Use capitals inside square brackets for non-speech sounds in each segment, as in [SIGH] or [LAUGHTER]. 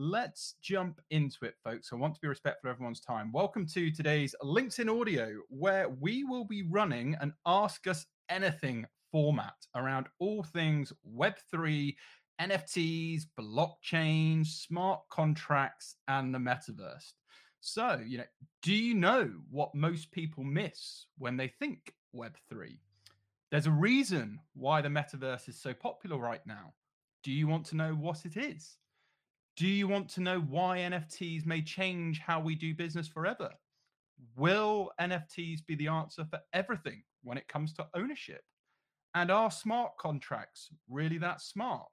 let's jump into it, folks. I want to be respectful of everyone's time. Welcome to today's LinkedIn audio, where we will be running an Ask Us Anything format around all things Web3, NFTs, blockchain, smart contracts, and the metaverse. So, you know, do you know what most people miss when they think Web3? There's a reason why the metaverse is so popular right now. Do you want to know what it is? Do you want to know why NFTs may change how we do business forever? Will NFTs be the answer for everything when it comes to ownership? And are smart contracts really that smart?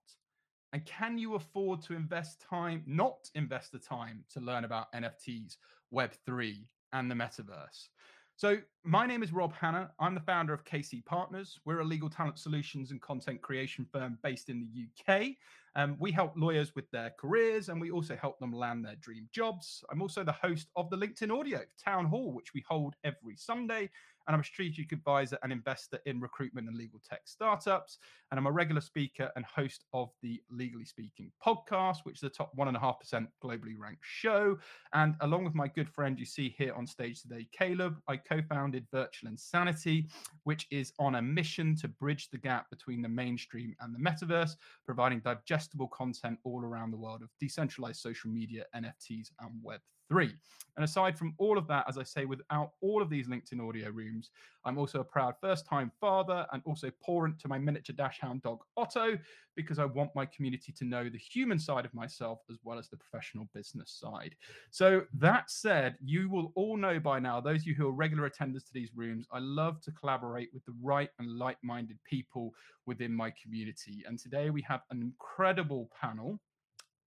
And can you afford to invest time, not invest the time to learn about NFTs, Web3, and the metaverse? So, my name is Rob Hanna. I'm the founder of KC Partners. We're a legal talent solutions and content creation firm based in the UK. Um, we help lawyers with their careers and we also help them land their dream jobs. I'm also the host of the LinkedIn Audio Town Hall, which we hold every Sunday and I'm a strategic advisor and investor in recruitment and legal tech startups. And I'm a regular speaker and host of the Legally Speaking podcast, which is the top 1.5% globally ranked show. And along with my good friend you see here on stage today, Caleb, I co founded Virtual Insanity, which is on a mission to bridge the gap between the mainstream and the metaverse, providing digestible content all around the world of decentralized social media, NFTs, and Web three. And aside from all of that, as I say, without all of these LinkedIn audio rooms, I'm also a proud first time father and also parent to my miniature dachshund dog Otto, because I want my community to know the human side of myself as well as the professional business side. So, that said, you will all know by now, those of you who are regular attenders to these rooms, I love to collaborate with the right and like minded people within my community. And today we have an incredible panel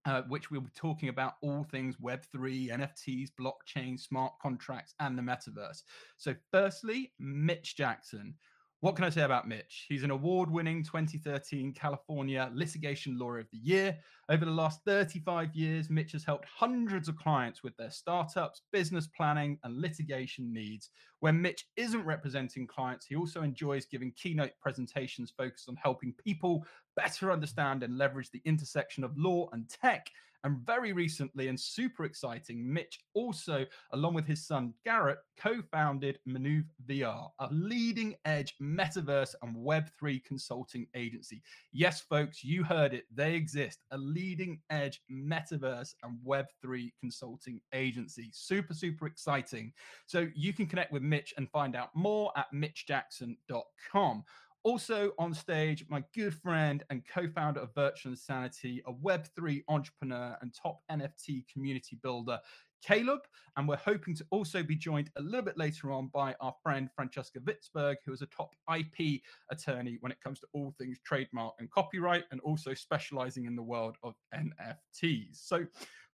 uh, which we'll be talking about all things Web3, NFTs, blockchain, smart contracts, and the metaverse. So, firstly, Mitch Jackson. What can I say about Mitch? He's an award winning 2013 California Litigation Lawyer of the Year. Over the last 35 years, Mitch has helped hundreds of clients with their startups, business planning, and litigation needs. When Mitch isn't representing clients, he also enjoys giving keynote presentations focused on helping people better understand and leverage the intersection of law and tech and very recently, and super exciting, Mitch also, along with his son Garrett, co founded Maneuver VR, a leading edge metaverse and Web3 consulting agency. Yes, folks, you heard it. They exist, a leading edge metaverse and Web3 consulting agency. Super, super exciting. So you can connect with Mitch and find out more at mitchjackson.com. Also on stage, my good friend and co founder of Virtual Insanity, a Web3 entrepreneur and top NFT community builder, Caleb. And we're hoping to also be joined a little bit later on by our friend Francesca Witzburg, who is a top IP attorney when it comes to all things trademark and copyright, and also specializing in the world of NFTs. So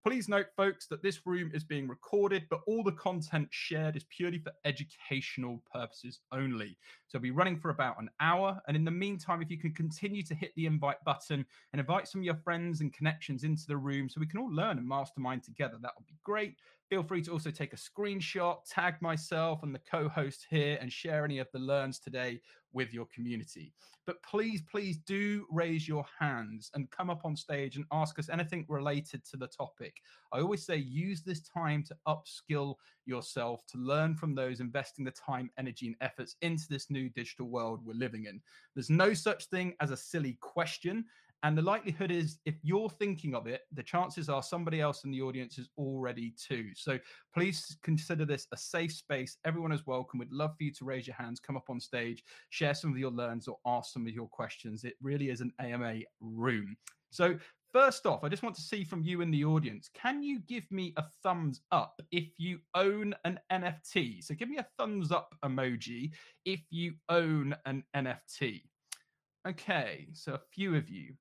Please note, folks, that this room is being recorded, but all the content shared is purely for educational purposes only. So, be running for about an hour. And in the meantime, if you can continue to hit the invite button and invite some of your friends and connections into the room so we can all learn and mastermind together, that would be great. Feel free to also take a screenshot, tag myself and the co host here, and share any of the learns today with your community. But please, please do raise your hands and come up on stage and ask us anything related to the topic. I always say use this time to upskill yourself, to learn from those investing the time, energy, and efforts into this new digital world we're living in. There's no such thing as a silly question. And the likelihood is, if you're thinking of it, the chances are somebody else in the audience is already too. So please consider this a safe space. Everyone is welcome. We'd love for you to raise your hands, come up on stage, share some of your learns, or ask some of your questions. It really is an AMA room. So First off, I just want to see from you in the audience can you give me a thumbs up if you own an NFT? So give me a thumbs up emoji if you own an NFT. Okay, so a few of you.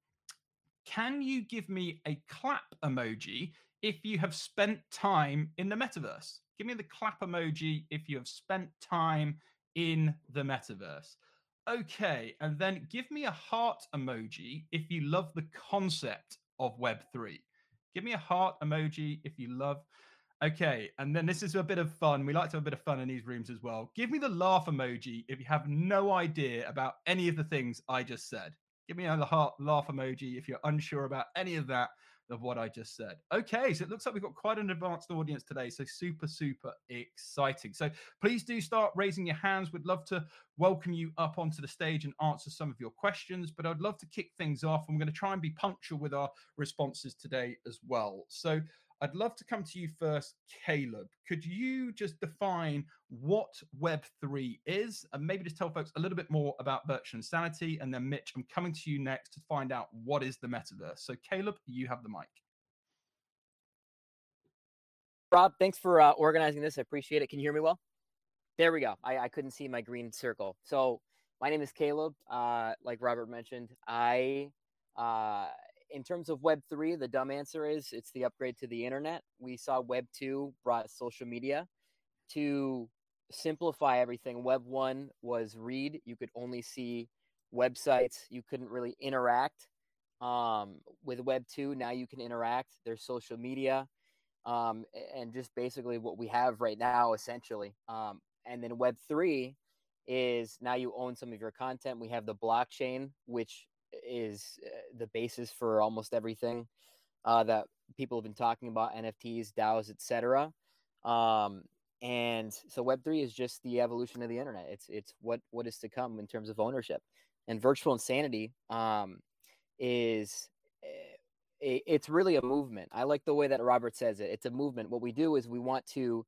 Can you give me a clap emoji if you have spent time in the metaverse? Give me the clap emoji if you have spent time in the metaverse. Okay, and then give me a heart emoji if you love the concept of Web3. Give me a heart emoji if you love. Okay, and then this is a bit of fun. We like to have a bit of fun in these rooms as well. Give me the laugh emoji if you have no idea about any of the things I just said. Give me a heart laugh emoji if you're unsure about any of that. of what I just said. Okay, so it looks like we've got quite an advanced audience today. So super, super exciting. So please do start raising your hands. We'd love to welcome you up onto the stage and answer some of your questions. But I'd love to kick things off. I'm going to try and be punctual with our responses today as well. So I'd love to come to you first, Caleb. Could you just define what Web3 is and maybe just tell folks a little bit more about virtual insanity? And then, Mitch, I'm coming to you next to find out what is the metaverse. So, Caleb, you have the mic. Rob, thanks for uh, organizing this. I appreciate it. Can you hear me well? There we go. I, I couldn't see my green circle. So, my name is Caleb. Uh, like Robert mentioned, I uh, in terms of Web 3, the dumb answer is it's the upgrade to the internet. We saw Web 2 brought social media to simplify everything. Web 1 was read, you could only see websites, you couldn't really interact. Um, with Web 2, now you can interact. There's social media um, and just basically what we have right now, essentially. Um, and then Web 3 is now you own some of your content. We have the blockchain, which is uh, the basis for almost everything uh, that people have been talking about NFTs, DAOs, etc. Um, and so Web three is just the evolution of the internet. It's it's what what is to come in terms of ownership. And virtual insanity um, is eh, it's really a movement. I like the way that Robert says it. It's a movement. What we do is we want to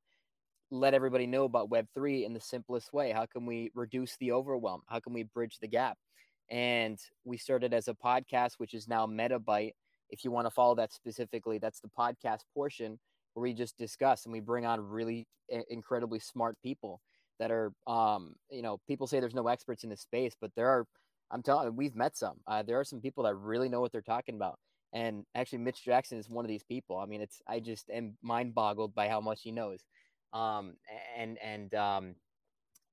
let everybody know about Web3 in the simplest way. How can we reduce the overwhelm? How can we bridge the gap? And we started as a podcast, which is now Metabyte. If you want to follow that specifically, that's the podcast portion where we just discuss and we bring on really incredibly smart people that are, um, you know, people say there's no experts in this space, but there are, I'm telling we've met some. Uh, there are some people that really know what they're talking about. And actually, Mitch Jackson is one of these people. I mean, it's, I just am mind boggled by how much he knows. Um, and, and, um,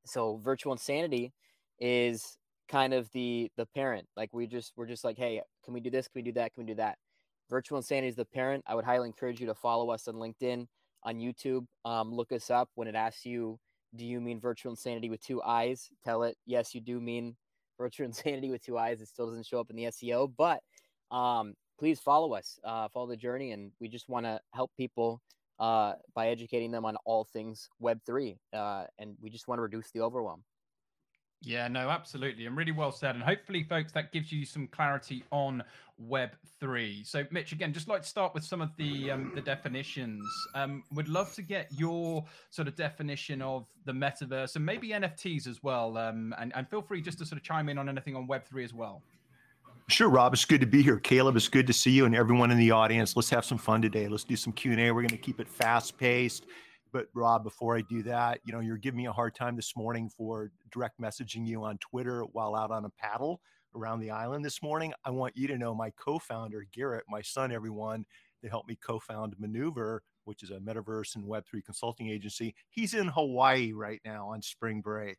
so virtual insanity is kind of the the parent. Like we just we're just like, hey, can we do this? Can we do that? Can we do that? Virtual Insanity is the parent. I would highly encourage you to follow us on LinkedIn, on YouTube. Um, look us up when it asks you, do you mean virtual insanity with two eyes? Tell it, yes, you do mean [LAUGHS] virtual insanity with two eyes. It still doesn't show up in the SEO, but um, please follow us, uh, follow the journey, and we just want to help people uh, by educating them on all things Web3, uh, and we just want to reduce the overwhelm. Yeah, no, absolutely. And really well said. And hopefully, folks, that gives you some clarity on Web3. So, Mitch, again, just like to start with some of the um, the definitions. Um, would love to get your sort of definition of the metaverse and maybe NFTs as well. Um, and, and feel free just to sort of chime in on anything on Web3 as well. Sure, Rob. It's good to be here. Caleb, it's good to see you and everyone in the audience. Let's have some fun today. Let's do some Q&A. We're going to keep it fast paced but Rob, before I do that, you know, you're giving me a hard time this morning for direct messaging you on Twitter while out on a paddle around the island this morning. I want you to know my co-founder, Garrett, my son, everyone that helped me co-found Maneuver, which is a metaverse and Web3 consulting agency. He's in Hawaii right now on spring break.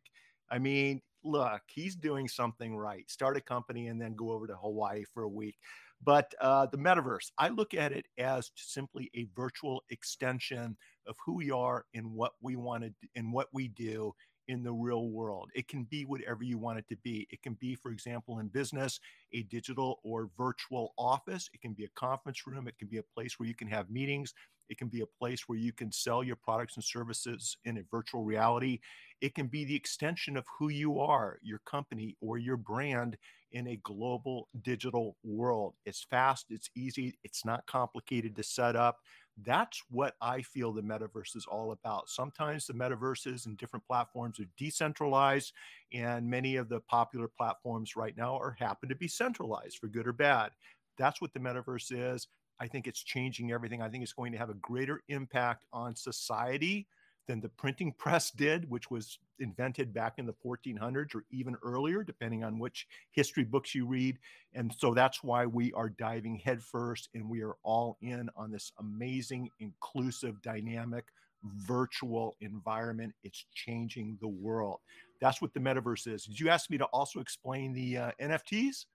I mean, look, he's doing something right. Start a company and then go over to Hawaii for a week. But uh, the metaverse, I look at it as simply a virtual extension of who we are and what we want to and what we do in the real world. It can be whatever you want it to be. It can be, for example, in business, a digital or virtual office. It can be a conference room. It can be a place where you can have meetings. It can be a place where you can sell your products and services in a virtual reality. It can be the extension of who you are, your company, or your brand in a global digital world. It's fast, it's easy, it's not complicated to set up. That's what I feel the metaverse is all about. Sometimes the metaverses and different platforms are decentralized, and many of the popular platforms right now are happen to be centralized for good or bad. That's what the metaverse is. I think it's changing everything. I think it's going to have a greater impact on society than the printing press did, which was invented back in the 1400s or even earlier, depending on which history books you read. And so that's why we are diving headfirst and we are all in on this amazing, inclusive, dynamic, virtual environment. It's changing the world. That's what the metaverse is. Did you ask me to also explain the uh, NFTs?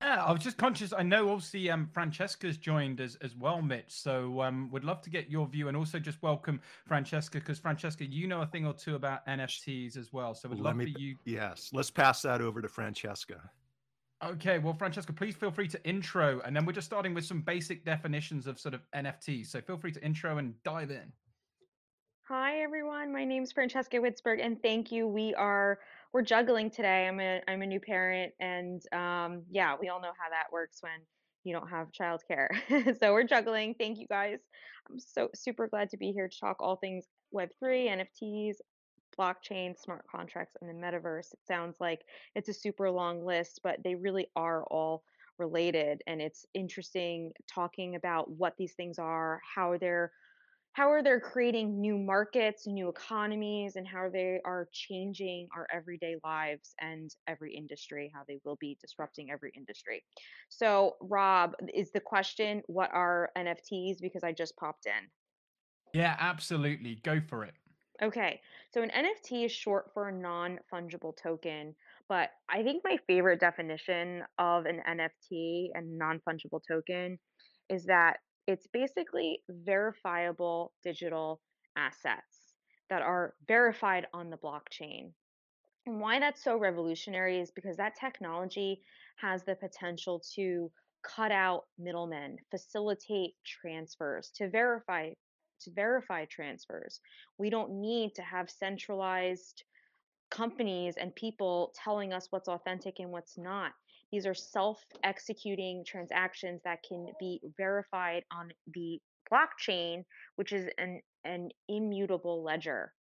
Yeah, I was just conscious. I know obviously um, Francesca's joined as, as well, Mitch. So um, would love to get your view and also just welcome Francesca because Francesca, you know a thing or two about NFTs as well. So would love me, for you. Yes, let's pass that over to Francesca. Okay, well, Francesca, please feel free to intro, and then we're just starting with some basic definitions of sort of NFTs. So feel free to intro and dive in. Hi everyone, my name is Francesca Witzburg, and thank you. We are we're juggling today. I'm a I'm a new parent, and um, yeah, we all know how that works when you don't have childcare. [LAUGHS] so we're juggling. Thank you guys. I'm so super glad to be here to talk all things Web3, NFTs, blockchain, smart contracts, and the metaverse. It sounds like it's a super long list, but they really are all related. And it's interesting talking about what these things are, how they're how are they creating new markets, new economies, and how they are changing our everyday lives and every industry, how they will be disrupting every industry. So, Rob, is the question what are NFTs? Because I just popped in. Yeah, absolutely. Go for it. Okay, so an NFT is short for a non fungible token, but I think my favorite definition of an NFT and non fungible token is that it's basically verifiable digital assets that are verified on the blockchain. And why that's so revolutionary is because that technology has the potential to cut out middlemen, facilitate transfers, to verify to verify transfers. We don't need to have centralized companies and people telling us what's authentic and what's not. These are self executing transactions that can be verified on the blockchain, which is an, an immutable ledger.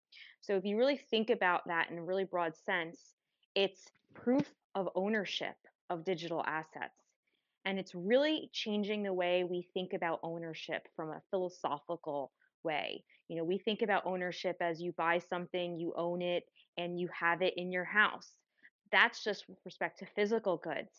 So, if you really think about that in a really broad sense, it's proof of ownership of digital assets. And it's really changing the way we think about ownership from a philosophical way. You know, we think about ownership as you buy something, you own it, and you have it in your house. That's just with respect to physical goods.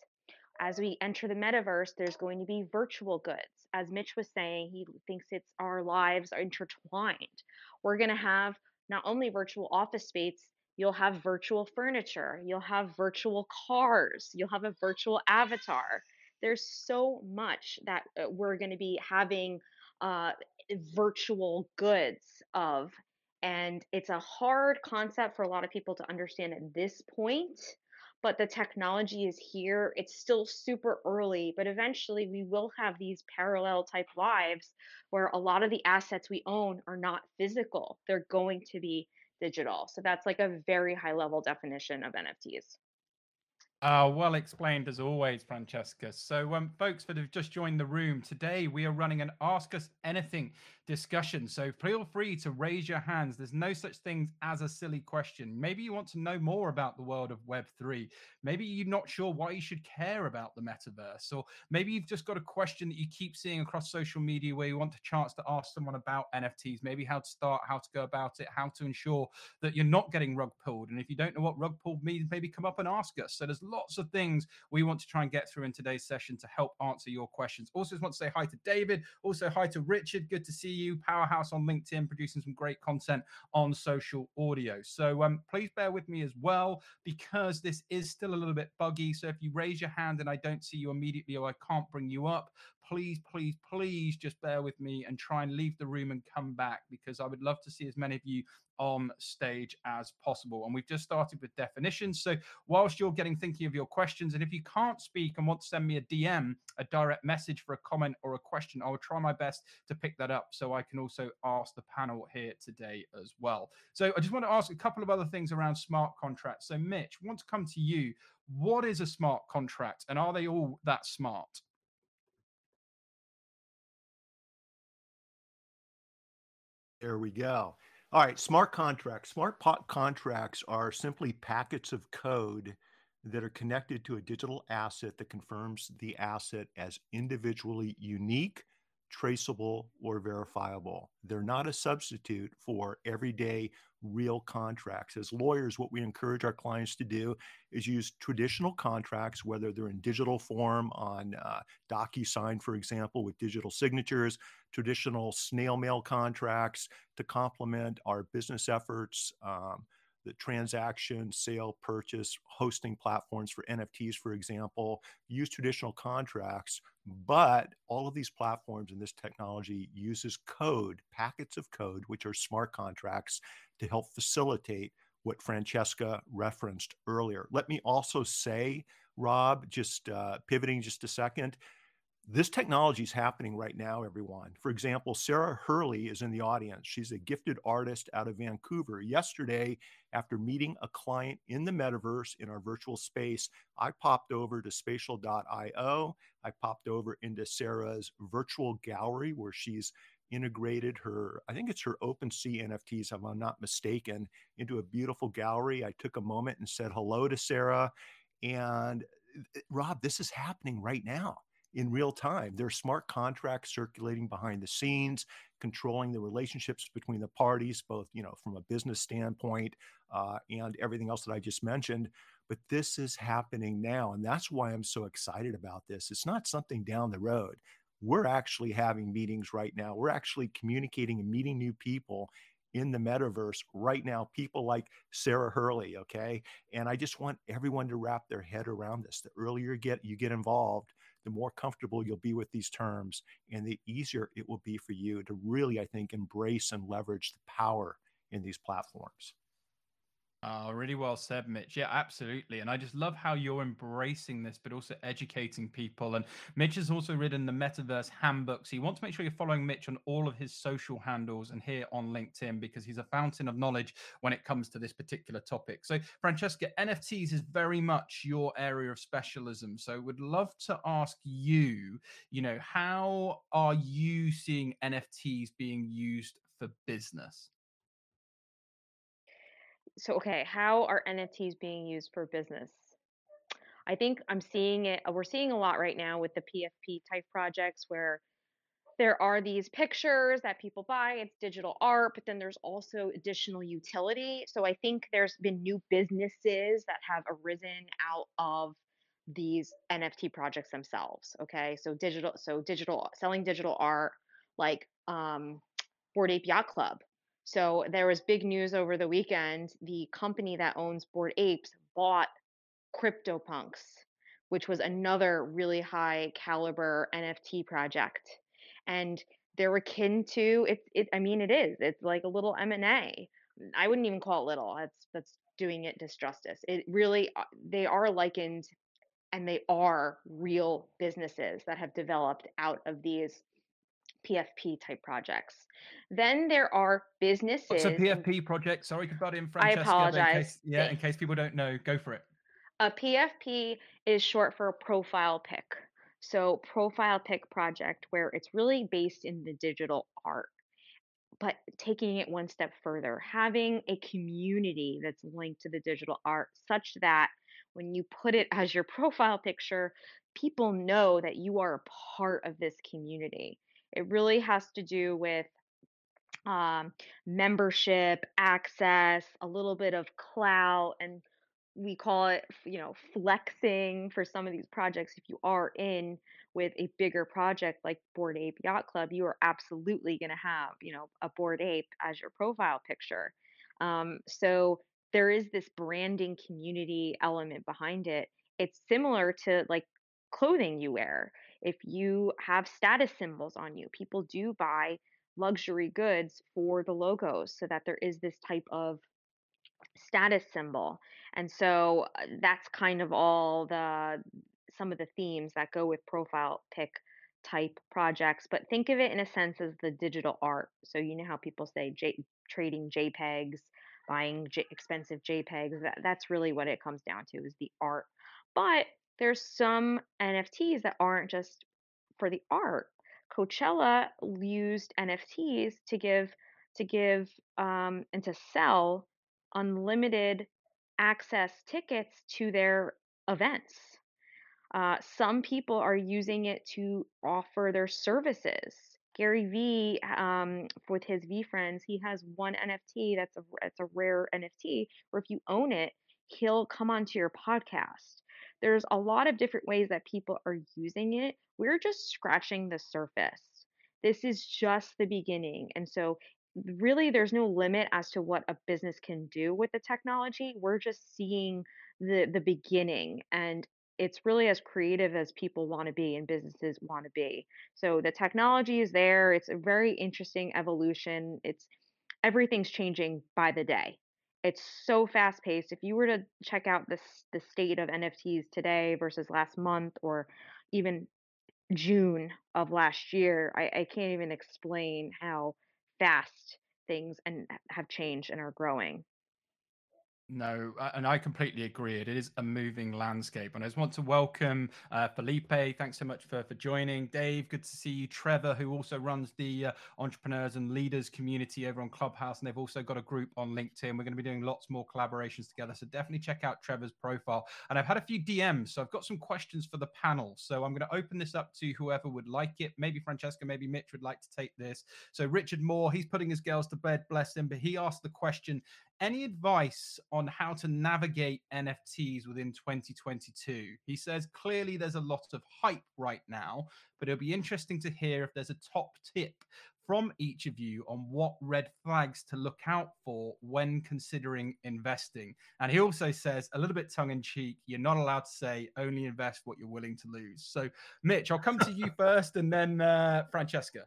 As we enter the metaverse, there's going to be virtual goods. As Mitch was saying, he thinks it's our lives are intertwined. We're going to have not only virtual office space, you'll have virtual furniture, you'll have virtual cars, you'll have a virtual avatar. There's so much that uh, we're going to be having uh, virtual goods of. And it's a hard concept for a lot of people to understand at this point, but the technology is here. It's still super early, but eventually we will have these parallel type lives where a lot of the assets we own are not physical, they're going to be digital. So that's like a very high level definition of NFTs. Uh, well explained as always, Francesca. So, um, folks that have just joined the room, today we are running an Ask Us Anything discussion. So, feel free to raise your hands. There's no such thing as a silly question. Maybe you want to know more about the world of Web3. Maybe you're not sure why you should care about the metaverse. Or maybe you've just got a question that you keep seeing across social media where you want a chance to ask someone about NFTs, maybe how to start, how to go about it, how to ensure that you're not getting rug pulled. And if you don't know what rug pulled means, maybe come up and ask us. So, there's lots of things we want to try and get through in today's session to help answer your questions. Also, just want to say hi to David. Also, hi to Richard. Good to see you. Powerhouse on LinkedIn, producing some great content on social audio. So um, please bear with me as well because this is still a little bit buggy. So if you raise your hand and I don't see you immediately or I can't bring you up, please, please, please just bear with me and try and leave the room and come back because I would love to see as many of you on stage as possible. And we've just started with definitions. So whilst you're getting thinking of your questions, and if you can't speak and want to send me a DM, a direct message for a comment or a question, I will try my best to pick that up so I can also ask the panel here today as well. So I just want to ask a couple of other things around smart contracts. So Mitch, I want to come to you. What is a smart contract and are they all that smart? There we go. All right, smart contracts. Smart pot contracts are simply packets of code that are connected to a digital asset that confirms the asset as individually unique traceable, or verifiable. They're not a substitute for everyday real contracts. As lawyers, what we encourage our clients to do is use traditional contracts, whether they're in digital form on uh, DocuSign, for example, with digital signatures, traditional snail mail contracts to complement our business efforts. Um, the transaction, sale, purchase, hosting platforms for NFTs, for example, use traditional contracts, but all of these platforms and this technology uses code, packets of code, which are smart contracts to help facilitate what Francesca referenced earlier. Let me also say Rob, just uh, pivoting just a second, this technology is happening right now, everyone. For example, Sarah Hurley is in the audience. She's a gifted artist out of Vancouver. Yesterday, after meeting a client in the metaverse in our virtual space, I popped over to spatial.io. I popped over into Sarah's virtual gallery where she's integrated her, I think it's her OpenSea NFTs, if I'm not mistaken, into a beautiful gallery. I took a moment and said hello to Sarah. And eh, Rob, this is happening right now in real time. There are smart contracts circulating behind the scenes, controlling the relationships between the parties, both you know from a business standpoint uh, and everything else that I just mentioned. But this is happening now, and that's why I'm so excited about this. It's not something down the road. We're actually having meetings right now. We're actually communicating and meeting new people in the metaverse right now people like sarah hurley okay and i just want everyone to wrap their head around this the earlier you get you get involved the more comfortable you'll be with these terms and the easier it will be for you to really, I think, embrace and leverage the power in these platforms. Oh, really well said, Mitch. Yeah, absolutely. And I just love how you're embracing this, but also educating people. And Mitch has also written the Metaverse Handbook. So you want to make sure you're following Mitch on all of his social handles and here on LinkedIn because he's a fountain of knowledge when it comes to this particular topic. So, Francesca, NFTs is very much your area of specialism. So, would love to ask you, you know, how are you seeing NFTs being used for business? So okay, how are NFTs being used for business? I think I'm seeing it. We're seeing a lot right now with the PFP type projects where there are these pictures that people buy. It's digital art, but then there's also additional utility. So I think there's been new businesses that have arisen out of these NFT projects themselves. Okay, so digital, so digital selling digital art like um, Bored Ape Yacht Club so there was big news over the weekend. The company that owns Bored Apes bought CryptoPunks, which was another really high caliber NFT project. And they're akin to it, it I mean it is. It's like a little M&A. I wouldn't even call it little. That's that's doing it disjustice. It really uh, they are likened and they are real businesses that have developed out of these PFP type projects. Then there are oh, businesses. What's a PFP project? Sorry to butt in, Francesca. I apologize. In case, yeah, in case people don't know, go for it. A PFP is short for profile pic. So profile pic project where it's really based in the digital art but taking it one step further, having a community that's linked to the digital art such that when you put it as your [LAUGHS] profile picture, people know that you are a part of this community. It really has to do with um, membership, access, a little bit of clout, and we call it, you know, flexing for some of these projects. If you are in with a bigger project like Bored Ape Yacht Club, you are absolutely going to have, you know, a Bored Ape as your profile picture. Um, so there is this branding community element behind it. It's similar to like clothing you wear. If you have status symbols on you, people do buy luxury goods for the logos so that there is this type of status symbol. And so uh, that's kind of all the some of the themes that go with profile pic type projects, but think of it in a sense as the digital art. So you know how people say J- trading JPEGs, buying J- expensive JPEGs. That, that's really what it comes down to is the art. But there's some NFTs that aren't just for the art. Coachella used NFTs to give to give um, and to sell unlimited access tickets to their events. Uh, some people are using it to offer their services. Gary Vee, um, with his VeeFriends, he has one NFT that's a it's a rare NFT where if you own it, he'll come onto your podcast. There's a lot of different ways that people are using it. We're just scratching the surface. This is just the beginning. And so, really, there's no limit as to what a business can do with the technology. We're just seeing the, the beginning. And it's really as creative as people want to be and businesses want to be. So the technology is there. It's a very interesting evolution. It's everything's changing by the day. It's so fast paced. If you were to check out this the state of NFTs today versus last month or even June of last year, I, I can't even explain how fast things and uh, have changed and are growing. No, and I completely agree. It is a moving landscape. And I just want to welcome uh, Felipe. Thanks so much for, for joining. Dave, good to see you. Trevor, who also runs the uh, entrepreneurs and leaders community over on Clubhouse. And they've also got a group on LinkedIn. We're going to be doing lots more collaborations together. So definitely check out Trevor's profile. And I've had a few DMs. So I've got some questions for the panel. So I'm going to open this up to whoever would like it. Maybe Francesca, maybe Mitch would like to take this. So Richard Moore, he's putting his girls to bed, bless him. But he asked the question any advice on how to navigate NFTs within 2022? He says clearly there's a lot of hype right now, but it'll be interesting to hear if there's a top tip from each of you on what red flags to look out for when considering investing. And he also says, a little bit tongue in cheek, you're not allowed to say only invest what you're willing to lose. So, Mitch, I'll come to you [LAUGHS] first and then uh, Francesca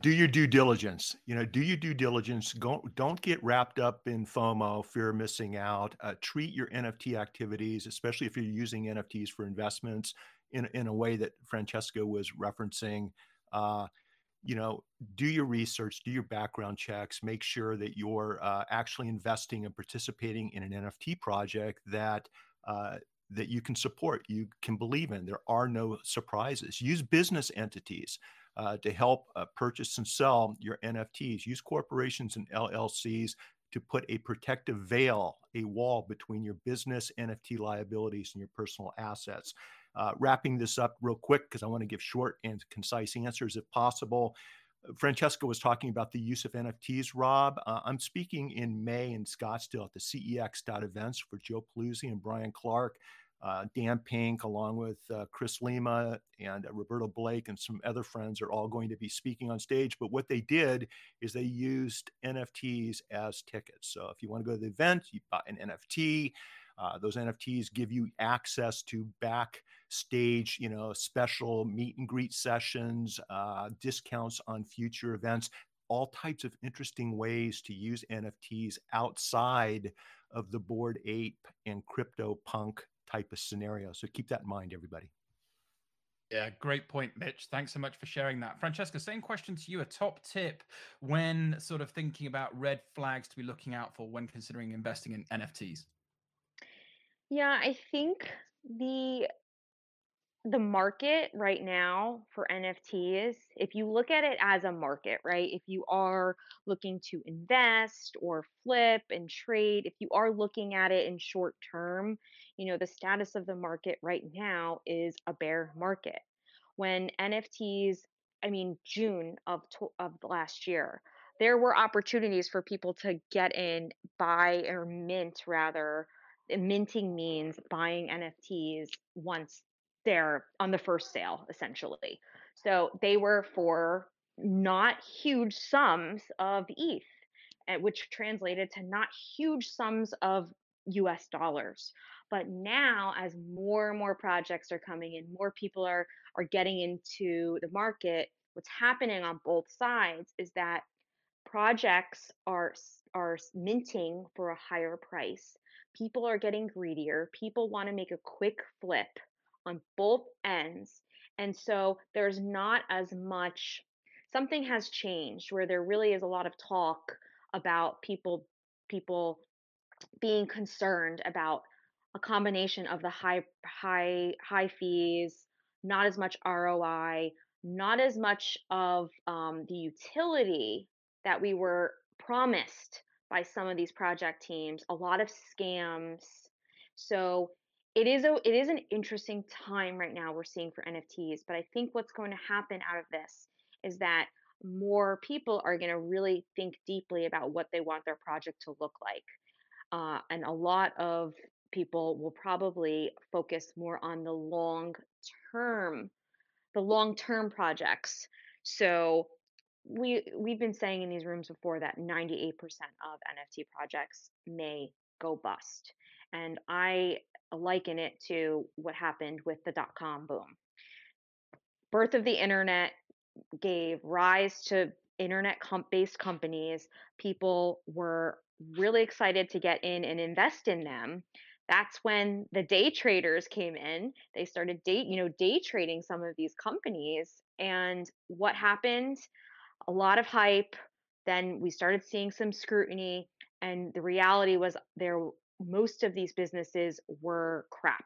do your due diligence you know do your due diligence Go, don't get wrapped up in fomo fear of missing out uh, treat your nft activities especially if you're using nfts for investments in, in a way that Francesco was referencing uh, you know do your research do your background checks make sure that you're uh, actually investing and participating in an nft project that uh, that you can support you can believe in. There are no surprises. Use business entities uh, to help uh, purchase and sell your NFTs. Use corporations and LLCs to put a protective veil, a wall between your business NFT liabilities and your personal assets. Uh, wrapping this up real quick because I want to give short and concise answers if possible. Francesca was talking about the use of NFTs, Rob. Uh, I'm speaking in May in Scottsdale at the CEX events for Joe Pulizzi and Brian Clark uh, Dan Pink, along with uh, Chris Lema and uh, Roberto Blake and some other friends, are all going to be speaking on stage. But what they did is they used NFTs as tickets. So if you want to go to the event, you buy an NFT. Uh, those NFTs give you access to backstage, you know, special meet and greet sessions, uh, discounts on future events, all types of interesting ways to use NFTs outside of the Bored Ape and CryptoPunk type of scenario. So keep that in mind, everybody. Yeah, great point, Mitch. Thanks so much for sharing that. Francesca, same question to you. A top tip when sort of thinking about red flags to be looking out for when considering investing in NFTs? Yeah, I think the the market right now for NFTs, if you look at it as a market, right? If you are looking to invest or flip and trade, if you are looking at it in short term, you know, the status of the market right now is a bear market. When NFTs, I mean, June of, of last year, there were opportunities for people to get in, buy or mint rather. Minting means buying NFTs once they're on the first sale essentially. So they were for not huge sums of ETH, eh, which translated to not huge sums of US dollars. But now, as more and more projects are coming in, more people are, are getting into the market, what's happening on both sides is that projects are, are minting for a higher price. People are getting greedier. People want to make a quick flip on both ends. And so there's not as much, something has changed where there really is a lot of talk about people, people being concerned about a combination of the high, high, high fees, not as much ROI, not as much of um, the utility that we were promised by some of these project teams, a lot of scams. So it is a it is an interesting time right now we're seeing for NFTs, but I think what's going to happen out of this is that more people are going to really think deeply about what they want their project to look like. Uh, and a lot of people will probably focus more on the long term, the long term projects. So we we've been saying in these rooms before that 98% of NFT projects may go bust. And I liken it to what happened with the dot com boom. Birth of the internet gave rise to internet comp based companies, people were really excited to get in and invest in them. That's when the day traders came in. They started day, you know, day trading some of these companies. And what happened? A lot of hype. Then we started seeing some scrutiny, and the reality was there most of these businesses were crap.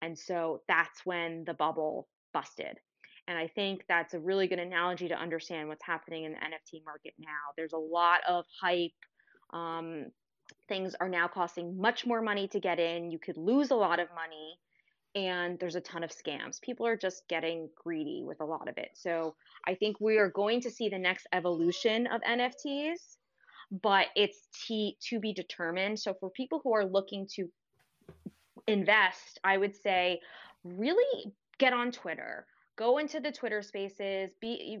And so that's when the bubble busted. And I think that's a really good analogy to understand what's happening in the NFT market now. There's a lot of hype. Um, things are now costing much more money to get in. You could lose a lot of money, and there's a ton of scams. People are just getting greedy with a lot of it. So I think we are going to see the next evolution of NFTs, but it's t- to be determined. So for people who are looking to invest, I would say really get on Twitter go into the twitter spaces be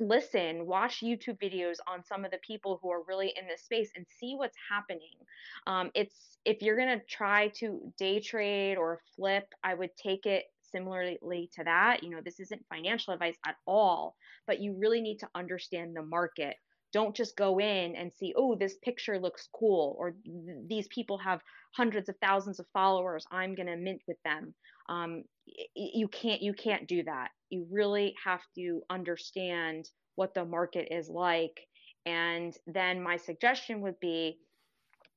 listen watch youtube videos on some of the people who are really in this space and see what's happening. Um, it's if you're to try to day trade or flip i would take it similarly to that. You know this isn't financial advice at all but you really need to understand the market. Don't just go in and see oh this picture looks cool or these people have hundreds of thousands of followers i'm going to mint with them. Um, you can't you can't do that. You really have to understand what the market is like. And then my suggestion would be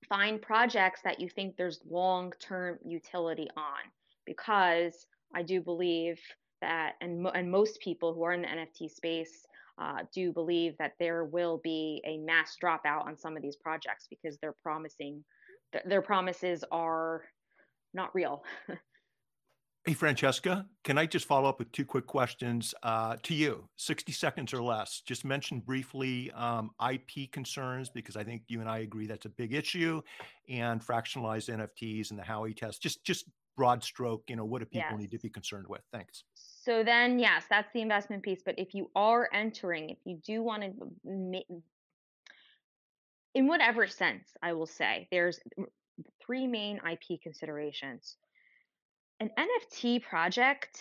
find projects that you think there's long term utility on. Because i do believe that and, and most people who are in the nft space uh, do believe that there will be a mass dropout on some of these projects because they're promising th- their promises are not real [LAUGHS] Hey, Francesca, can I just follow up with two quick questions uh, to you? 60 seconds or less. Just mention briefly um, IP concerns because I think you and I agree that's a big issue, and fractionalized NFTs and the Howey test. Just, just broad stroke, you know, what do people yes. need to be concerned with? Thanks. So then, yes, that's the investment piece. But if you are entering, if you do want to, in whatever sense, I will say, there's three main IP considerations an NFT project,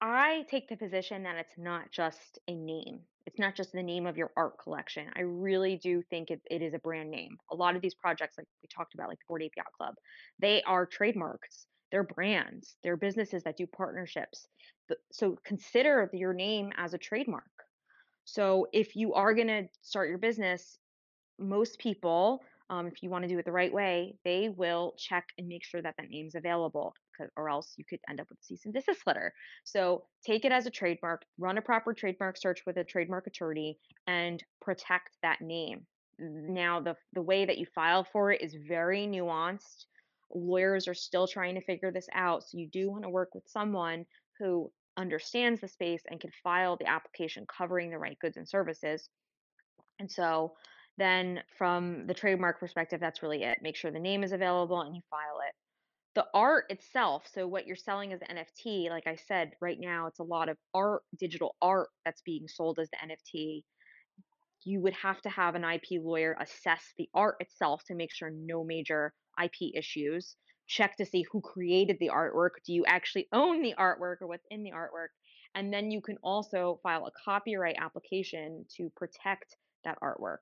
I take the position that it's not just a name. It's not just the name of your art collection. I really do think it, it is a brand name. A lot of these projects, like we talked about, like the Bored Ape Yacht Club, they are trademarks. They're brands. They're businesses that do partnerships. So consider your name as a trademark. So if you are going to start your business, most people um, if you want to do it the right way, they will check and make sure that that name's available, or else you could end up with a cease and desist letter. So take it as a trademark, run a proper trademark search with a trademark attorney, and protect that name. Now, the the way that you file for it is very nuanced. Lawyers are still trying to figure this out, so you do want to work with someone who understands the space and can file the application covering the right goods and services. And so then from the trademark perspective, that's really it. Make sure the name is available and you file it. The art itself, so what you're selling as NFT, like I said, right now it's a lot of art, digital art that's being sold as the NFT. You would have to have an IP lawyer assess the art itself to make sure no major IP issues. Check to see who created the artwork. Do you actually own the artwork or what's in the artwork? And then you can also file a copyright application to protect that artwork.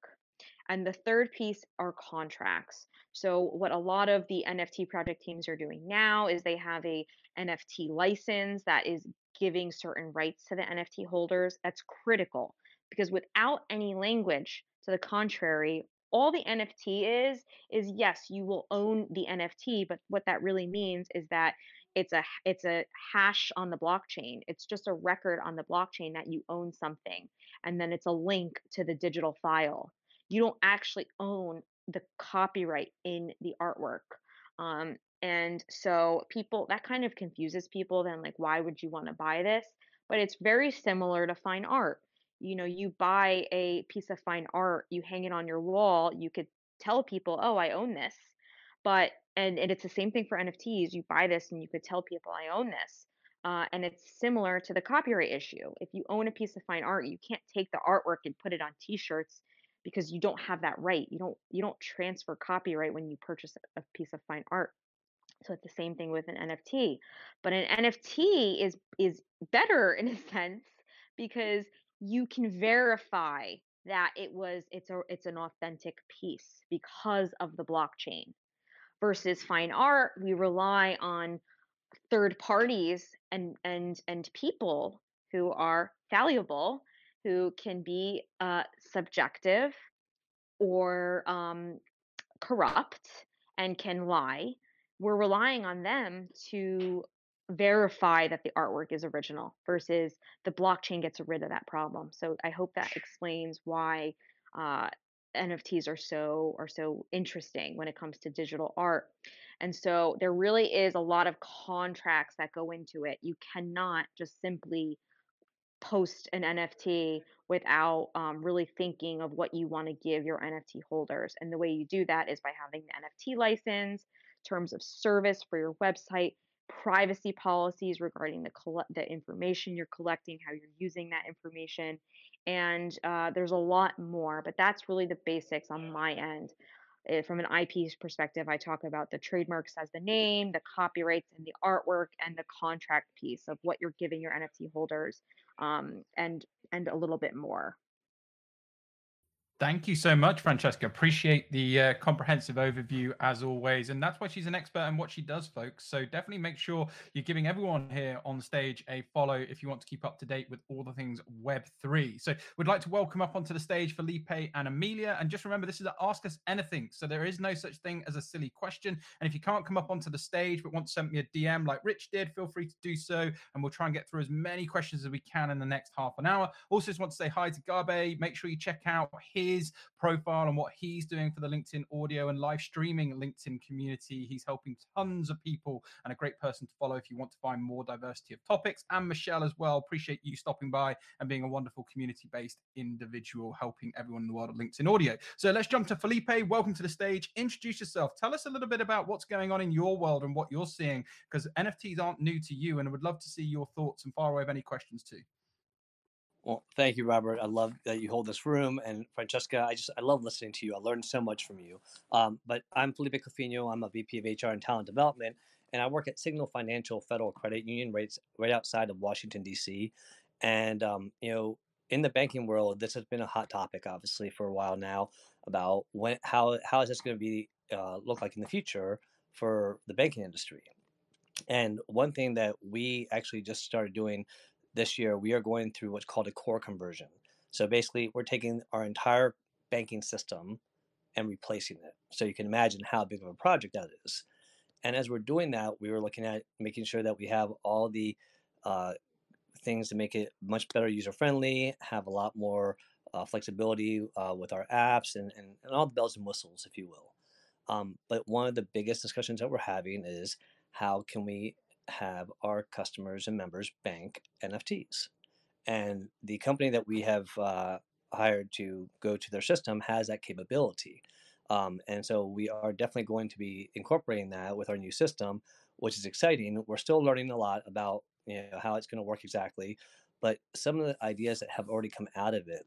And the third piece are contracts. So what a lot of the NFT project teams are doing now is they have a NFT license that is giving certain rights to the NFT holders. That's critical because without any language to the contrary, all the NFT is is yes, you will own the NFT, but what that really means is that it's a it's a hash on the blockchain. It's just a record on the blockchain that you own something and then it's a link to the digital file you don't actually own the copyright in the artwork. Um, and so people that kind of confuses people then like why would you want to buy this? But it's very similar to fine art. You know, you buy a piece of fine art, you hang it on your wall, you could tell people, "Oh, I own this." But and, and it's the same thing for NFTs. You buy this and you could tell people, "I own this." Uh, and it's similar to the copyright issue. If you own a piece of fine art, you can't take the artwork and put it on T-shirts because you don't have that right. You don't you don't transfer copyright when you purchase a piece of fine art. So it's the same thing with an NFT. But an NFT is is better [LAUGHS] in a sense because you can verify that it was it's a it's an authentic piece because of the blockchain versus fine art we rely on third parties and and and people who are valuable who can be uh, subjective or um, corrupt and can lie we're relying on them to verify that the artwork is original versus the blockchain gets rid of that problem. So I hope that explains why uh, NFTs are so are so interesting when it comes to digital art. And so there really is a lot of contracts that go into it. You cannot just simply post an NFT without um, really thinking of what you want to give your NFT holders. And the way you do that is by having the NFT license, terms of service for your website, privacy policies regarding the coll- the information you're collecting, how you're using that information, and uh, there's a lot more. But that's really the basics on my end. Uh, from an IP perspective, I talk about the trademarks as the name, the copyrights, and the artwork, and the contract piece of what you're giving your NFT holders, um, and and a little bit more. Thank you so much, Francesca. Appreciate the uh, comprehensive overview as always. And that's why she's an expert in what she does, folks. So definitely make sure you're giving everyone here on stage a follow if you want to keep up to date with all the things Web3. So we'd like to welcome up onto the stage Felipe and Amelia. And just remember, this is Ask Us Anything. So there is no such thing as a silly question. And if you can't come up onto the stage but want to send me a DM like Rich did, feel free to do so. And we'll try and get through as many questions as we can in the next half an hour. Also, just want to say hi to Gabe. Make sure you check out his his profile and what he's doing for the LinkedIn audio and live streaming LinkedIn community. He's helping tons of people and a great person to follow if you want to find more diversity of topics. And Michelle as well. Appreciate you stopping by and being a wonderful community based individual, helping everyone in the world of LinkedIn audio. So let's jump to Felipe. Welcome to the stage. Introduce yourself. Tell us a little bit about what's going on in your world and what you're seeing because NFTs aren't new to you. And I would love to see your thoughts and fire away any questions too. Well, thank you, Robert. I love that you hold this room, and Francesca. I just I love listening to you. I learned so much from you. Um, but I'm Felipe Cofino. I'm a VP of HR and Talent Development, and I work at Signal Financial Federal Credit Union, right right outside of Washington D.C. And um, you know, in the banking world, this has been a hot topic, obviously, for a while now about when how how is this going to be uh, look like in the future for the banking industry. And one thing that we actually just started doing this year we are going through what's called a core conversion. So basically, we're taking our entire banking system and replacing it. So you can imagine how big of a project that is. And as we're doing that, we were looking at making sure that we have all the uh, things to make it much better user friendly, have a lot more uh, flexibility uh, with our apps, and, and, and, all the bells and whistles, if you will. Um, but one of the biggest discussions that we're having is how can we have our customers and members bank NFTs. And the company that we have uh, hired to go to their system has that capability. Um, and so we are definitely going to be incorporating that with our new system, which is exciting. We're still learning a lot about you know, how it's going to work exactly, but some of the ideas that have already come out of it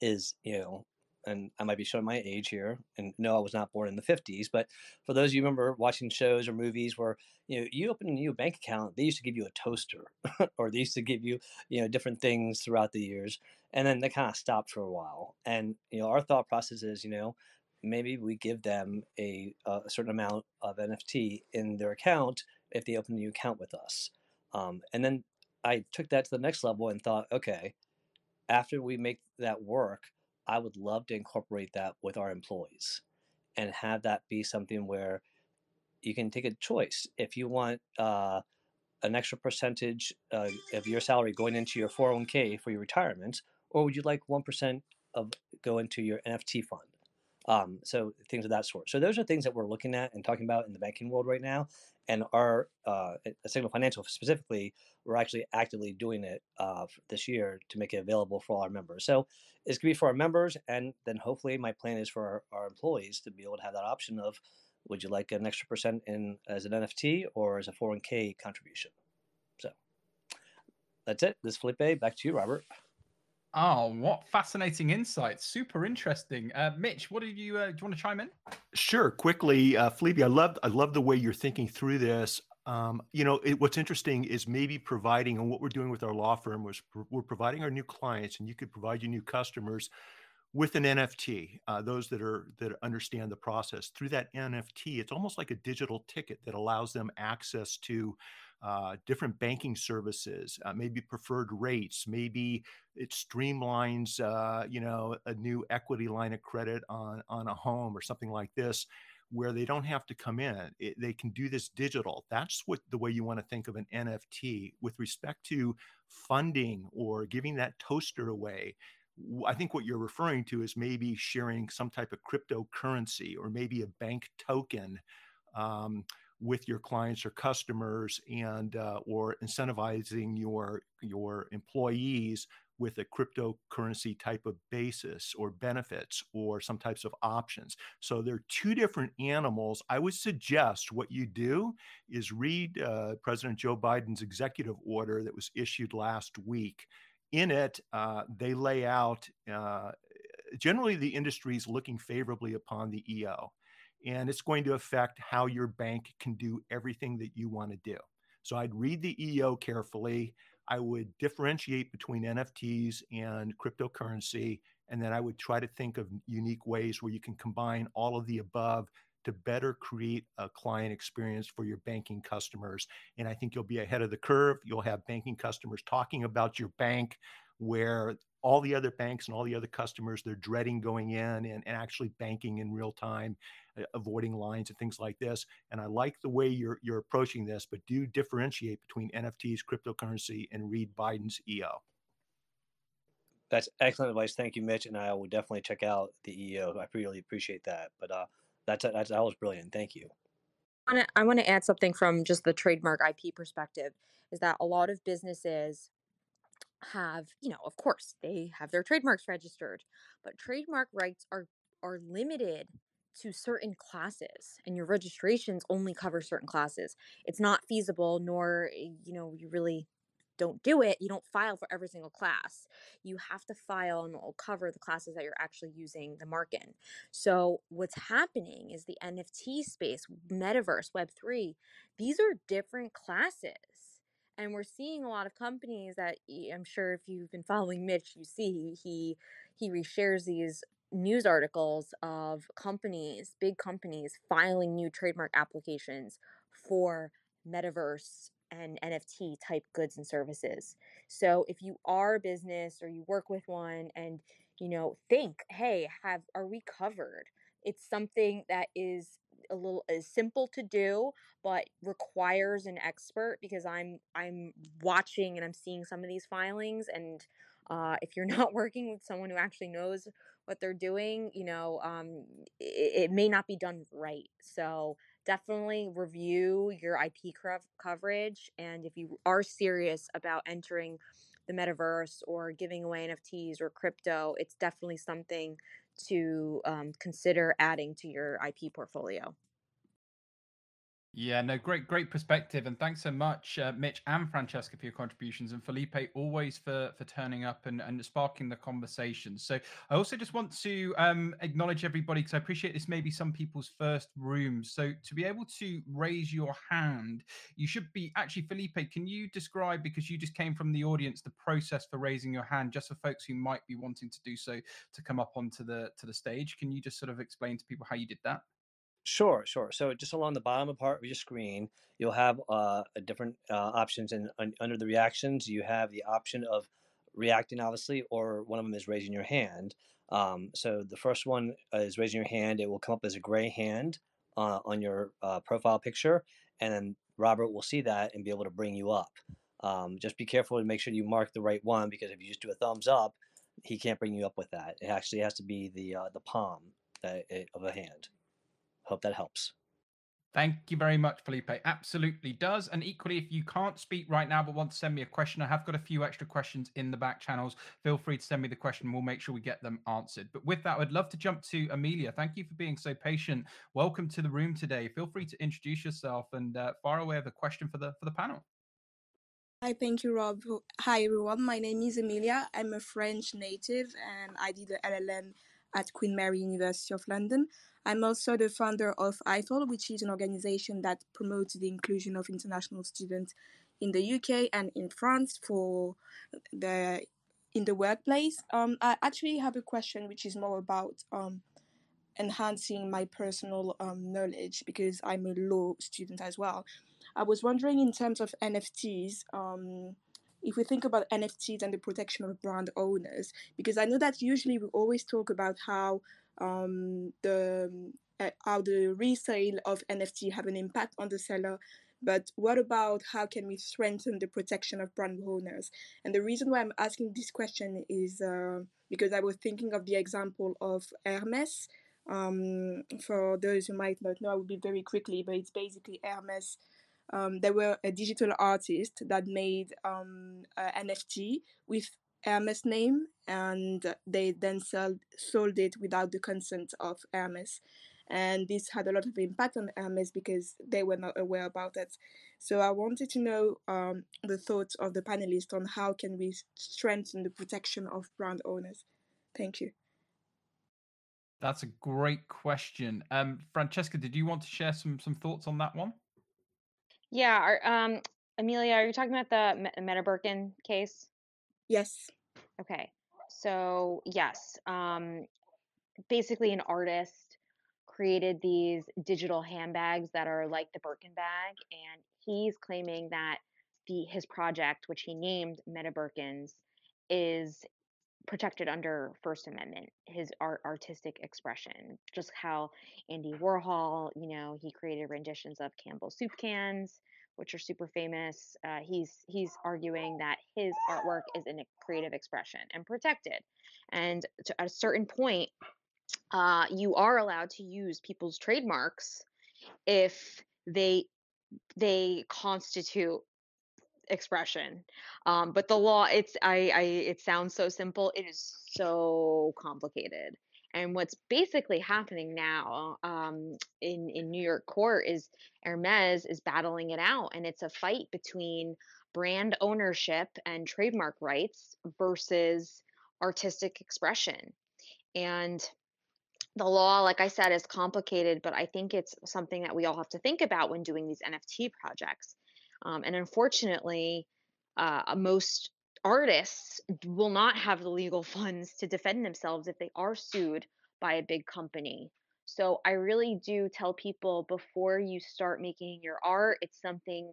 is you know and I might be showing my age here, and no, I was not born in the 50s, but for those of you remember watching shows or movies where you know you open a new bank account, they used to give you a toaster, [LAUGHS] or they used to give you you know different things throughout the years, and then they kind of stopped for a while. And you know our thought process is you know maybe we give them a, a certain amount of NFT in their account if they open a new account with us, um, and then I took that to the next level and thought, okay, after we make that work I would love to incorporate that with our employees and have that be something where you can take a choice. If you want uh, an extra percentage uh, of your salary going into your 401k for your retirement, or would you like 1% of go into your NFT fund? Um, so things of that sort. So those are things that we're looking at and talking about in the banking world right now. And our uh, Signal Financial specifically, we're actually actively doing it uh, this year to make it available for all our members. So it's going to be for our members, and then hopefully my plan is for our, our, employees to be able to have that option of, would you like an extra percent in as an NFT or as a 401k contribution? So that's it. This is Felipe. Back to you, Robert. Oh, what fascinating insights! Super interesting. Uh, Mitch, what did you uh, do? You want to chime in? Sure, quickly, uh, Felipe. I love I love the way you're thinking through this. Um, you know, it, what's interesting is maybe providing, and what we're doing with our law firm was we're providing our new clients, and you could provide your new customers with an NFT, uh, those that are that understand the process through that NFT, it's almost like a digital ticket that allows them access to uh, different banking services, uh, maybe preferred rates, maybe it streamlines, uh, you know, a new equity line of credit on on a home or something like this, where they don't have to come in. It, they can do this digital. That's what the way you want to think of an NFT with respect to funding or giving that toaster away. I think what you're referring to is maybe sharing some type of cryptocurrency or maybe a bank token um, with your clients or customers, and uh, or incentivizing your your employees with a cryptocurrency type of basis or benefits or some types of options. So there are two different animals. I would suggest what you do is read uh, President Joe Biden's executive order that was issued last week in it, uh, they lay out uh, generally the industry is looking favorably upon the EO, and it's going to affect how your bank can do everything that you want to do. So I'd read the EO carefully. I would differentiate between NFTs and cryptocurrency, and then I would try to think of unique ways where you can combine all of the above to better create a client experience for your banking customers. And I think you'll be ahead of the curve. You'll have banking customers talking about your bank where all the other banks and all the other customers they're dreading going in and, and actually banking in real time uh, avoiding lines and things like this and i like the way you're you're approaching this but do differentiate between nfts cryptocurrency and read biden's eo that's excellent advice thank you mitch and i will definitely check out the eo i really appreciate that but uh that's, that's that was brilliant. Thank you. I want to add something from just the trademark IP perspective is that a lot of businesses have, you know, of course, they have their trademarks registered, but trademark rights are are limited to certain classes and your registrations only cover certain classes. It's not feasible nor eh, you know, you really don't do it, you don't file for every single class. You have to file and it'll cover the classes that you're actually using the mark in. So what's happening is the NFT space, metaverse, web3, these are different classes. And we're seeing a lot of companies that I'm sure if you've been following Mitch, you see he he reshares these news articles of companies, big companies filing new trademark applications for metaverse and NFT type goods and services. So if you are a business or you work with one and you know think, hey, have are we covered? It's something that is a little is simple to do but requires an expert because I'm I'm watching and I'm seeing some of these filings and uh, if you're [LAUGHS] not working with someone who actually knows what they're doing, you know, um, it, it may not be done right. So definitely review your IP coverage. And if you are serious about entering the metaverse or giving away NFTs or crypto, it's definitely something to um, consider adding to your IP portfolio. Yeah, no, great, great perspective, and thanks so much, uh, Mitch and Francesca, for your contributions, and Felipe always for for turning up and, and sparking the conversation. So, I also just want to um, acknowledge everybody because I appreciate this may be some people's first room. So, to be able to raise your hand, you should be actually Felipe. Can you describe because you just came from the audience the process for raising your hand, just for folks who might be wanting to do so to come up onto the to the stage? Can you just sort of explain to people how you did that? Sure, sure. So just along the bottom part of your screen, you'll have uh, a different uh, options, and un- under the reactions, you have the option of reacting, obviously, or one of them is raising your hand. Um, so the first one is raising your hand. It will come up as a gray hand uh, on your uh, profile picture, and then Robert will see that and be able to bring you up. Um, just be careful to make sure you mark the right one because if you just do a thumbs up, he can't bring you up with that. It actually has to be the uh, the palm that, uh, of a hand. Hope that helps. Thank you very much, Felipe. Absolutely does. And equally, if you can't speak right now but want to send me a question, I have got a few extra questions in the back channels. Feel free to send me the question. We'll make sure we get them answered. But with that, I'd love to jump to Amelia. Thank you for being so patient. Welcome to the room today. Feel free to introduce yourself and uh, fire away with the question for the for the panel. Hi, thank you, Rob. Hi, everyone. My name is Amelia. I'm a French native and I did the LLM at Queen Mary University of London. I'm also the founder of IFL, which is an organization that promotes the inclusion of international students in the UK and in France for the in the workplace. Um, I actually have a question which is more about um, enhancing my personal um, knowledge because I'm a law student as well. I was wondering in terms of NFTs, um, if we think about NFTs and the protection of brand owners, because I know that usually we always talk about how um, the uh, how the resale of NFT have an impact on the seller. But what about how can we strengthen the protection of brand owners? And the reason why I'm asking this question is uh, because I was thinking of the example of Hermes. Um, for those who might not know, I will be very quickly, but it's basically Hermes um, there were a digital artist that made um, NFT with Hermes name, and they then sold sold it without the consent of Hermes. And this had a lot of impact on Hermes because they were not aware about it. So I wanted to know um, the thoughts of the panelists on how can we strengthen the protection of brand owners. Thank you. That's a great question. Um, Francesca, did you want to share some some thoughts on that one? Yeah, are, um, Amelia, are you talking about the Me- Meta Birkin case? Yes. Okay. So, yes, um, basically, an artist created these digital handbags that are like the Birkin bag, and he's claiming that the his project, which he named Meta Birkins, is protected under First Amendment, his art artistic expression. Just how Andy Warhol, you know, he created renditions of Campbell soup cans, which are super famous. Uh, he's he's arguing that his artwork is a creative expression and protected. And to, at a certain point, uh, you are allowed to use people's trademarks if they they constitute expression um, but the law it's I, I it sounds so simple it is so complicated and what's basically happening now um, in in new york court is hermes is battling it out and it's a fight between brand ownership and trademark rights versus artistic expression. And the law like i said is complicated but i think it's something that we all have to think about when doing these nft projects. Um, and unfortunately, uh, most artists will not have the legal [LAUGHS] funds to defend themselves if they are sued by a big company. So I really do tell people before you start making your art, it's something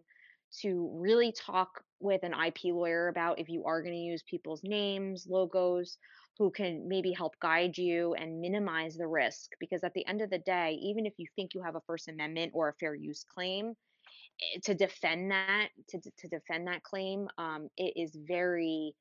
to really talk with an IP lawyer about if you are going to use people's names, logos, who can maybe help guide you and minimize the risk. Because at the end of the day, even if you think you have a First Amendment or a fair use claim, to defend that to to defend that claim um, it is very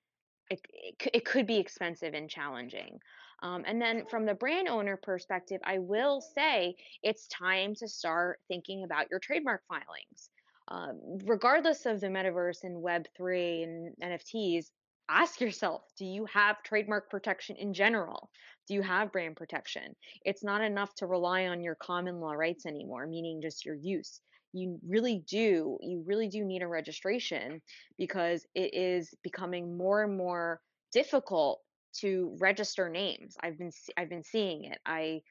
it, it, it, could be expensive and challenging. Um, and then from the brand owner perspective i will say it's time to start thinking about your trademark filings. Um, regardless of the metaverse and web3 and nfts ask yourself do you have trademark protection in general? Do you have brand protection? It's not enough to rely on your common law rights anymore meaning just your use you really do you really do need a registration because it is becoming more and more difficult to register names. I've been i've been seeing it. I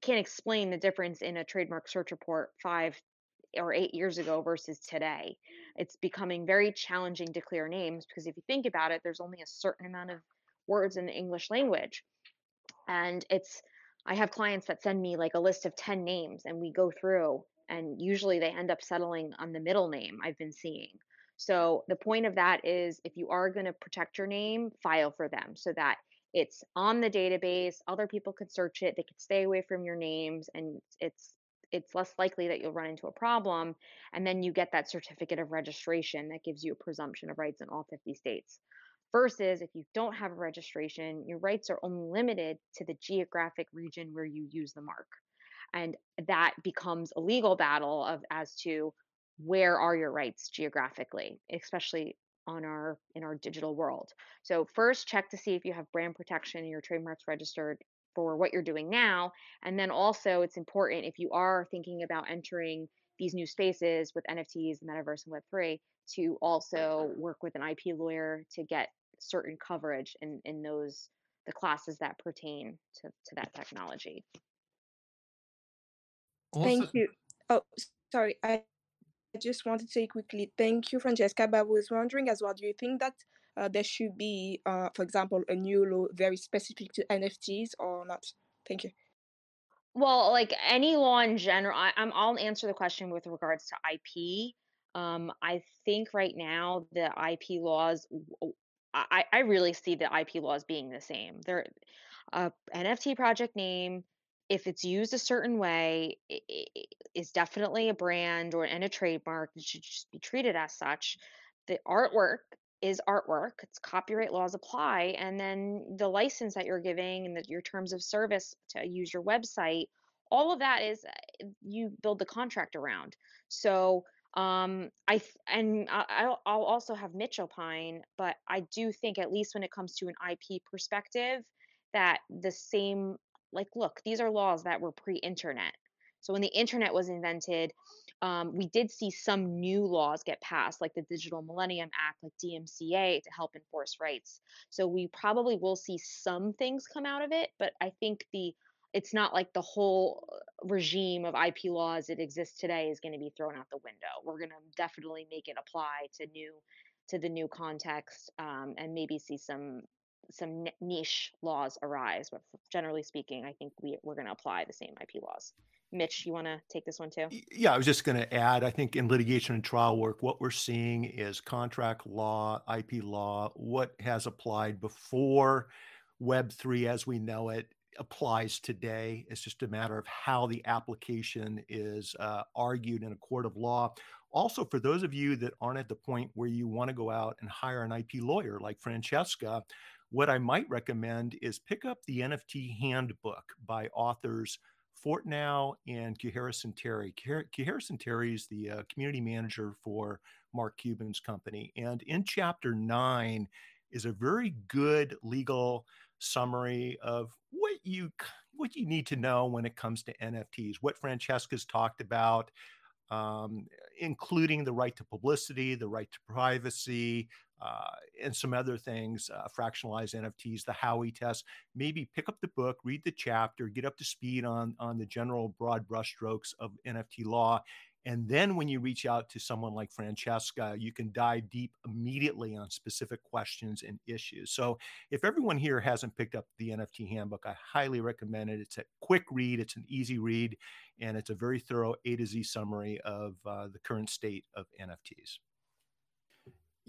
can't explain the difference in a trademark search report 5 or 8 years ago versus today. It's becoming very challenging to clear names because if you think about it there's only a certain amount of words in the english language. And it's i have clients that send me like a list of 10 names and we go through and usually they end up settling on the middle name I've been seeing. So the point of that is if you are going to protect your name, file for them so that it's on the database, other people could search it, they could stay away from your names and it's it's less likely that you'll run into a problem and then you get that certificate of registration that gives you a presumption of rights in all 50 states. Versus if you don't have a registration, your rights are only limited to the geographic region where you use the mark and that becomes a legal battle of as to where are your rights geographically especially on our in our digital world. So first check to see if you have brand protection and your trademarks registered for what you're doing now and then also it's important if you are thinking about entering these new spaces with nfts metaverse and web3 to also mm-hmm. work with an ip lawyer to get certain coverage in in those the classes that pertain to, to that technology also, Thank you. Oh, sorry. I, I just wanted to say quickly, thank you, Francesca. But I was wondering as well, do you think that uh, there should be, uh, for example, a new law very specific to NFTs or not? Thank you. Well, like any law in general, I, I'm I'll answer the question with regards to IP. Um, I think right now the IP laws, I, I really see the IP laws being the same. They're a NFT project name, if it's used a certain way, i- i- i- is definitely a brand or and a trademark. It should just be treated as such. The artwork is artwork. It's copyright laws apply, and then the license that you're giving and the, your terms of service to use your website, all of that is uh, you build the contract around. So um, I and I'll, I'll also have Mitch opine, but I do think at least when it comes to an IP perspective, that the same like look these are laws that were pre-internet. So when the internet was invented um, we did see some new laws get passed like the digital millennium act like dmca to help enforce rights. So we probably will see some things come out of it but i think the it's not like the whole uh, regime of ip laws that exists today is going to be thrown out the window. We're going to definitely make it apply to new to the new context um, and maybe see some some niche laws arise, but generally speaking, I think we, we're going to apply the same IP laws. Mitch, you want to take this one too? Yeah, I was just going to add, I think in litigation and trial work, what we're seeing is contract law, IP law, what has applied before Web3 as we know it applies today. It's just a matter of how the application is uh, argued in a court of law. Also, for those of you that aren't at the point where you want to go out and hire an IP lawyer like Francesca, what I might recommend is pick up the NFT handbook by authors Fortnow and Harrison Terry. Harrison Terry is the uh, community manager for Mark Cuban's company. And in chapter nine is a very good legal summary of what you what you need to know when it comes to NFTs, what Francesca's talked about, um, including the right to publicity, the right to privacy, uh, and some other things, uh, fractionalized NFTs, the Howey test. Maybe pick up the book, read the chapter, get up to speed on on the general broad brushstrokes of NFT law, and then when you reach out to someone like Francesca, you can dive deep immediately on specific questions and issues. So if everyone here hasn't picked up the NFT handbook, I highly recommend it. It's a quick read, it's an easy read, and it's a very thorough A to Z summary of uh, the current state of NFTs.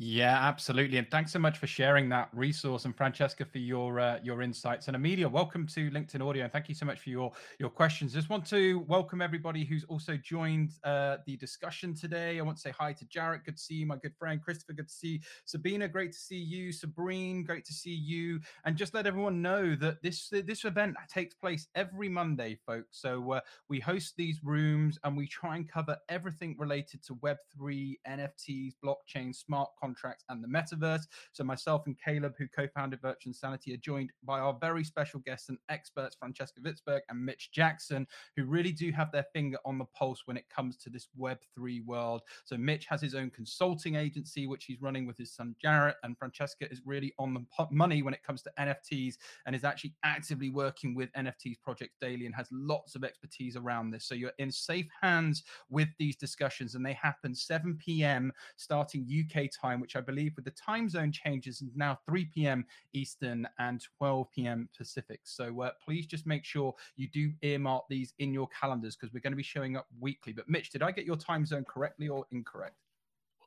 Yeah, absolutely. And thanks so much for sharing that resource and Francesca for your uh, your insights. And Amelia, welcome to LinkedIn Audio. And thank you so much for your your questions. Just want to welcome everybody who's also joined uh, the discussion today. I want to say hi to Jarrett. Good to see you, my good friend Christopher. Good to see Sabina. Great to see you, Sabrine. Great to see you. And just let everyone know that this this event takes place every Monday, folks. So uh, we host these rooms and we try and cover everything related to Web three, NFTs, blockchain, smart contracts contracts and the metaverse. So myself and Caleb, who co-founded Virtual Insanity, are joined by our very special guests and experts, Francesca Witzburg and Mitch Jackson, who really do have their finger on the pulse when it comes to this Web3 world. So Mitch has his own consulting agency, which he's running with his son Jarrett, and Francesca is really on the money when it comes to NFTs and is actually actively working with NFTs projects daily and has lots of expertise around this. So you're in safe hands with these discussions, and they happen 7 p.m. starting UK time time, which I believe with the time zone changes is now 3 p.m. Eastern and 12 p.m. Pacific. So uh, please just make sure you do earmark these in your calendars because we're going to be showing up weekly. But Mitch, did I get your time zone correctly or incorrect?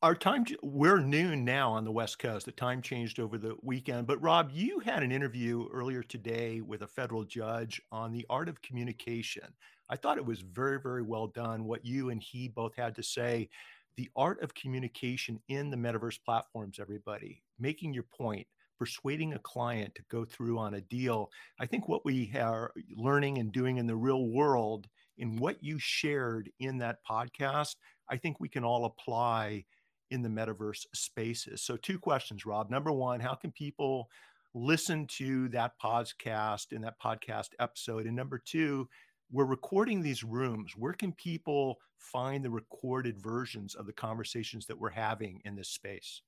our time we're noon now on the west coast the time changed over the weekend but rob you had an interview earlier today with a federal judge on the art of communication i thought it was very very well done what you and he both had to say the art of communication in the metaverse platforms, everybody, making your point, persuading a client to go through on a deal. I think what we are learning and doing in the real world, in what you shared in that podcast, I think we can all apply in the metaverse spaces. So, two questions, Rob. Number one, how can people listen to that podcast in that podcast episode? And number two, we're recording these rooms. Where can people find the recorded versions of the conversations that we're having in this space?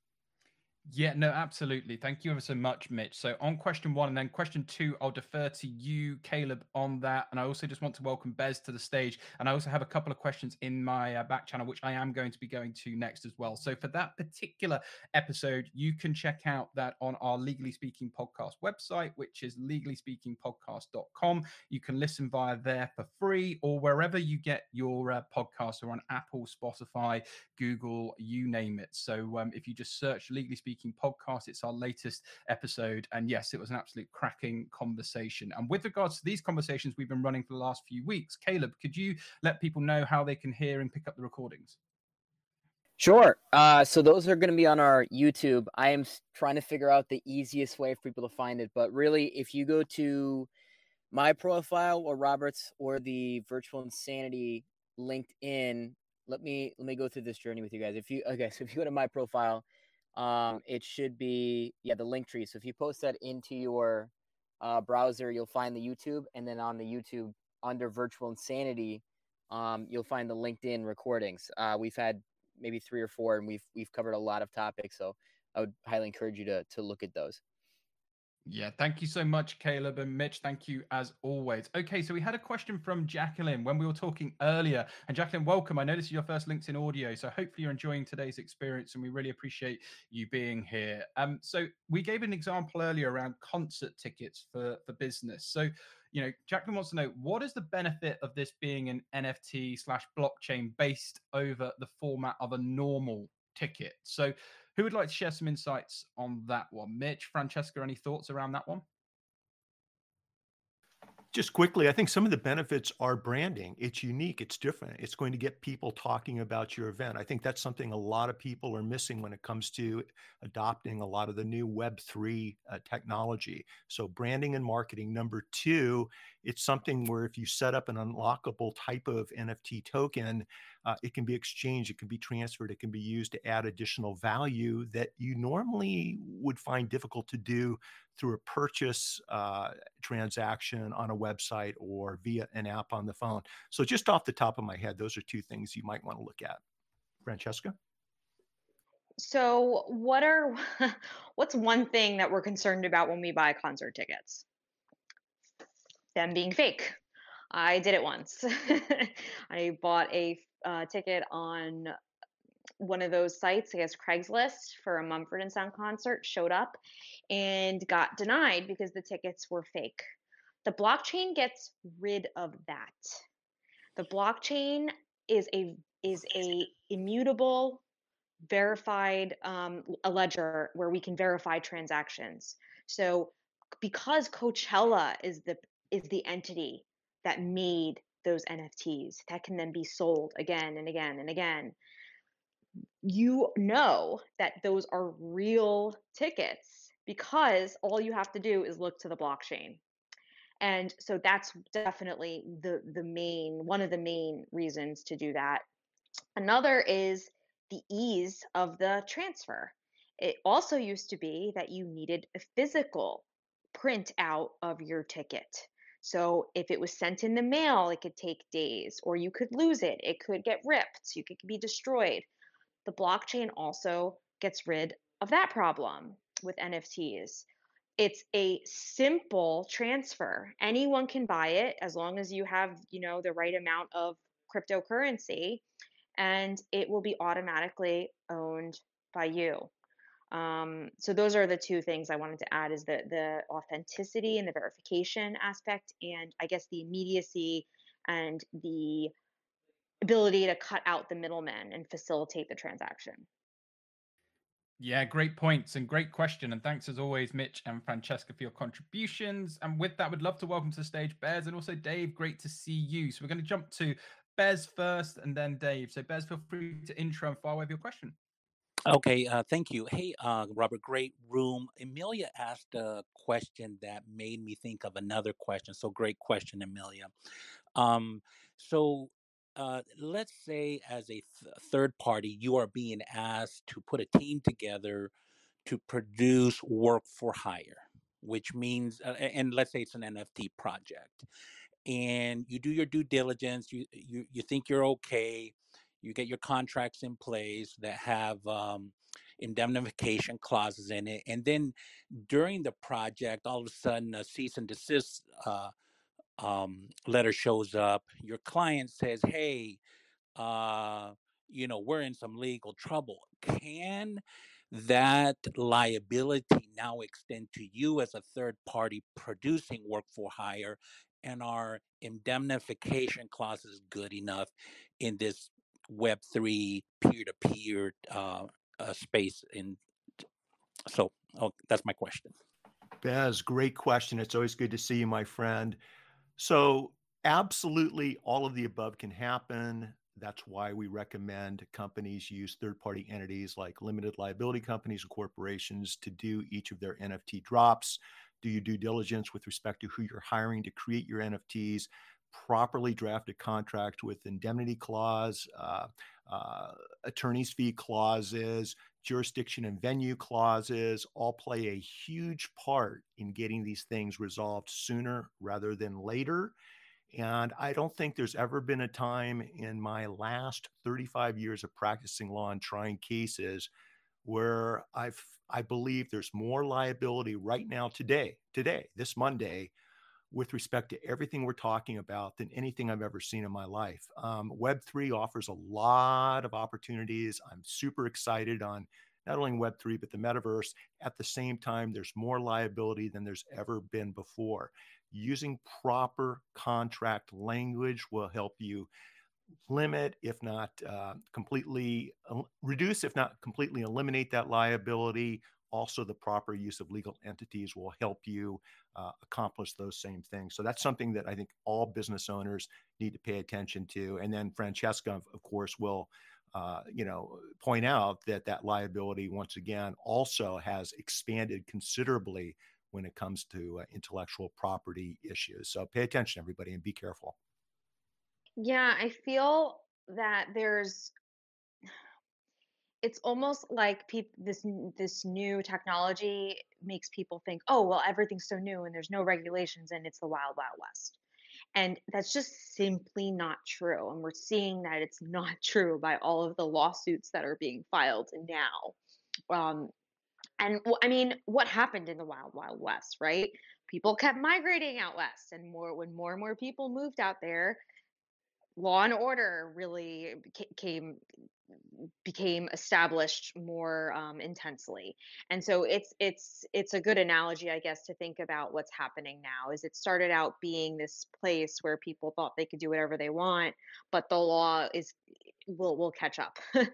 Yeah, no, absolutely. Thank you ever so much, Mitch. So, on question one and then question two, I'll defer to you, Caleb, on that. And I also just want to welcome Bez to the stage. And I also have a couple of questions in my uh, back channel, which I am going to be going to next as well. So, for that particular episode, you can check out that on our Legally Speaking podcast website, which is legallyspeakingpodcast.com. You can listen via there for free or wherever you get your uh, podcasts or on Apple, Spotify, Google, you name it. So, um, if you just search Legally Speaking, Speaking podcast. It's our latest episode. And yes, it was an absolute cracking conversation. And with regards to these conversations we've been running for the last few weeks, Caleb, could you let people know how they can hear and pick up the recordings? Sure. Uh, so those are going to be on our YouTube. I am trying to figure out the easiest way for people to find it. But really, if you go to my profile or Robert's or the Virtual Insanity LinkedIn, let me let me go through this journey with you guys. If you okay, so if you go to my profile, um, it should be yeah the Linktree. So if you post that into your uh, browser, you'll find the YouTube, and then on the YouTube under Virtual Insanity, um, you'll find the LinkedIn recordings. Uh, we've had maybe three or four, and we've we've covered a lot of topics. So I would highly encourage you to to look at those. Yeah, thank you so much, Caleb and Mitch. Thank you as always. Okay, so we had a question from Jacqueline when we were talking earlier. And Jacqueline, welcome. I know this is your first LinkedIn audio, so hopefully you're enjoying today's experience, and we really appreciate you being here. Um, so we gave an example earlier around concert tickets for for business. So you know, Jacqueline wants to know what is the benefit of this being an NFT slash blockchain based over the format of a normal ticket. So who would like to share some insights on that one? Mitch, Francesca, any thoughts around that one? Just quickly, I think some of the benefits are branding. It's unique, it's different. It's going to get people talking about your event. I think that's something a lot of people are missing when it comes to adopting a lot of the new Web3 uh, technology. So, branding and marketing. Number two, it's something where if you set up an unlockable type of NFT token, uh, it can be exchanged, it can be transferred, it can be used to add additional value that you normally would find difficult to do through a purchase uh, transaction on a website or via an app on the phone. So, just off the top of my head, those are two things you might want to look at. Francesca? So, what are [LAUGHS] what's one thing that we're concerned about when we buy concert tickets? Them being fake. I did it once. [LAUGHS] I bought a uh, ticket on one of those sites, I guess Craigslist, for a Mumford and Son concert, showed up and got denied because the tickets were fake. The blockchain gets rid of that. The blockchain is a is a immutable, verified um, a ledger where we can verify transactions. So because Coachella is the is the entity that made those NFTs that can then be sold again and again and again. You know that those are real tickets because all you have to do is look to the blockchain. And so that's definitely the the main one of the main reasons to do that. Another is the ease of the transfer. It also used to be that you needed a physical print out of your ticket. So if it was sent in the mail, it could take days, or you could lose it. It could get ripped. You could be destroyed. The blockchain also gets rid of that problem with NFTs. It's a simple transfer. Anyone can buy it as long as you have, you know, the right amount of cryptocurrency and it will be automatically owned by you. Um, so those are the two things I wanted to add is the the authenticity and the verification aspect, and I guess the immediacy and the ability to cut out the middleman and facilitate the transaction. Yeah, great points and great question. And thanks as always, Mitch and Francesca, for your contributions. And with that, we'd love to welcome to the stage Bez and also Dave. Great to see you. So we're going to jump to Bez first and then Dave. So, Bez, feel free to intro and fire with your question. Okay, uh, thank you. Hey, uh, Robert, great room. Amelia asked a question that made me think of another question. So, great question, Amelia. Um, so, uh, let's say, as a th- third party, you are being asked to put a team together to produce work for hire, which means, uh, and let's say it's an NFT project, and you do your due diligence. You you you think you're okay you get your contracts in place that have um, indemnification clauses in it. And then during the project, all of a sudden, a cease and desist uh, um, letter shows up. Your client says, "Hey, uh, you know, we're in some legal trouble." Can that liability now extend to you as a third party producing work for hire? And are indemnification clauses good enough in this Web3 peer to peer uh space? In so, oh, that's my question. Bez, great question. It's always good to see you, my friend. So, absolutely, all of the above can happen. That's why we recommend companies use third party entities like limited liability companies and corporations to do each of their NFT drops. Do your due diligence with respect to who you're hiring to create your NFTs. Properly draft a contract with indemnity clause, uh, uh, attorney's fee clauses, jurisdiction and venue clauses all play a huge part in getting these things resolved sooner rather than later. And I don't think there's ever been a time in my last 35 years of practicing law and trying cases where I've I believe there's more liability right now today, today, this Monday, with respect to everything we're talking about than anything I've ever seen in my life. Um, Web3 offers a lot of opportunities. I'm super excited on not only Web3, but the metaverse. At the same time, there's more liability than there's ever been before using proper contract language will help you limit, if not uh, completely reduce, if not completely eliminate that liability. Also, the proper use of legal entities will help you uh, accomplish those same things. So that's something that I think all business owners need to pay attention to. And then Francesca, of course, will. Uh, you know, point out that that liability once again also has expanded considerably when it comes to uh, intellectual property issues. So pay attention, everybody, and be careful. Yeah, I feel that there's it's almost like pe- this this new technology makes people think, oh well, everything's so new and there's no regulations and it's the wild wild west, and that's just simply not true. And we're seeing that it's [LAUGHS] not true by all of the lawsuits that are being filed now. Um, and I mean, what happened in the wild, wild west, right? People kept migrating out west, and more when more and more people moved out there, law and order really came became established more um, intensely and so it's it's it's a good analogy i guess to think about what's happening now is it started out being this place where people thought they could do whatever they want but the law is will will catch up. [LAUGHS]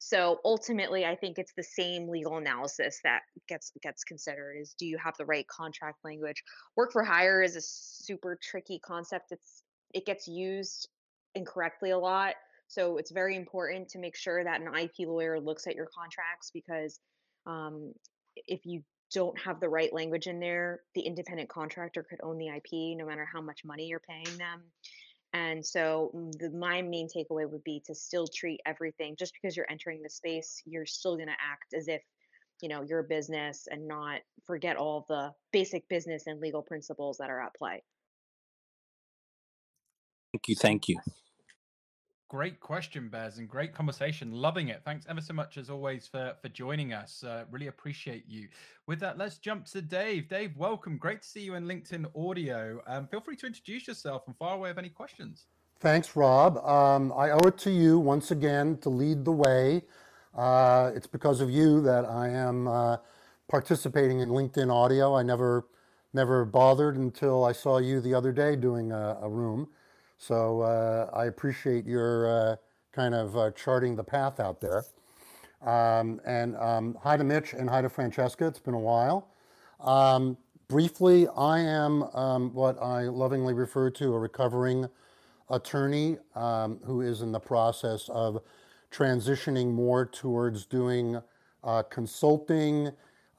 so ultimately, I think it's the same legal analysis that gets gets considered: is do you have the right contract language? Work for hire is a super tricky concept. It's it gets used incorrectly a lot. So it's very important to make sure that an IP lawyer looks at your contracts because um, if you don't have the right language in there, the independent contractor could own the IP no matter how much money you're paying them. And so mm, the, my main takeaway would be to still treat everything just because you're entering the space, you're still going to act as if you know you're business and not forget all the basic business and legal principles that are at play. Thank you. Thank you. Great question, Bez, and great conversation. Loving it. Thanks ever so much, as always, for for joining us. Uh, really appreciate you. With that, let's jump to Dave. Dave, welcome. Great to see you in LinkedIn Audio. Um, feel free to introduce yourself and fire away with any questions. Thanks, Rob. Um, I owe it to you once again to lead the way. Uh, it's because of you that I am uh, participating in LinkedIn Audio. I never never bothered until I saw you the other day doing a, a room. So uh, I appreciate your uh, kind of uh, charting the path out there. Um, and um, hi to Mitch and hi to Francesca. It's been a while. Um, briefly, I am um, what I lovingly refer to a recovering attorney um, who is in the process of transitioning more towards doing uh, consulting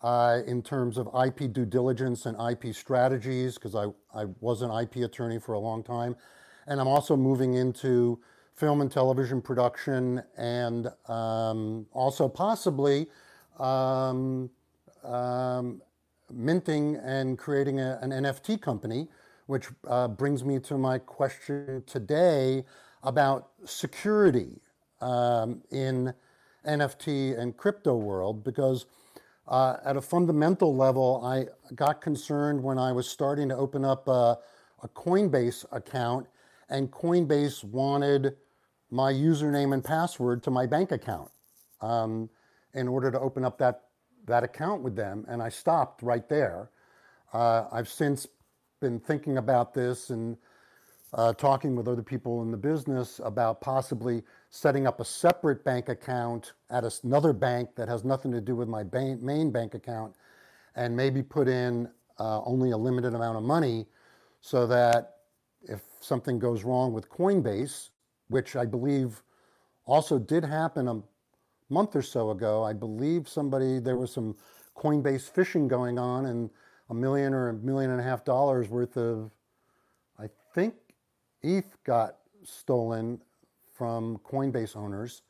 uh, in terms of IP due diligence and IP strategies, because I, I was an IP attorney for a long time and I'm also moving into film and television production and um, also possibly um, um, minting and creating a, an NFT company, which uh, brings me to my question today about security um, in NFT and crypto world because uh, at a fundamental level, I got concerned when I was starting to open up a, a Coinbase account and Coinbase wanted my username and password to my bank account um, in order to open up that, that account with them. And I stopped right there. Uh, I've since been thinking about this and uh, talking with other people in the business about possibly setting up a separate bank account at another bank that has nothing to do with my main bank account and maybe put in uh, only a limited amount of money so that something goes wrong with Coinbase, which I believe also did happen a month or so ago, I believe somebody, there was some Coinbase phishing going on and a million or a million and a half dollars worth of, I think ETH got stolen from Coinbase owners.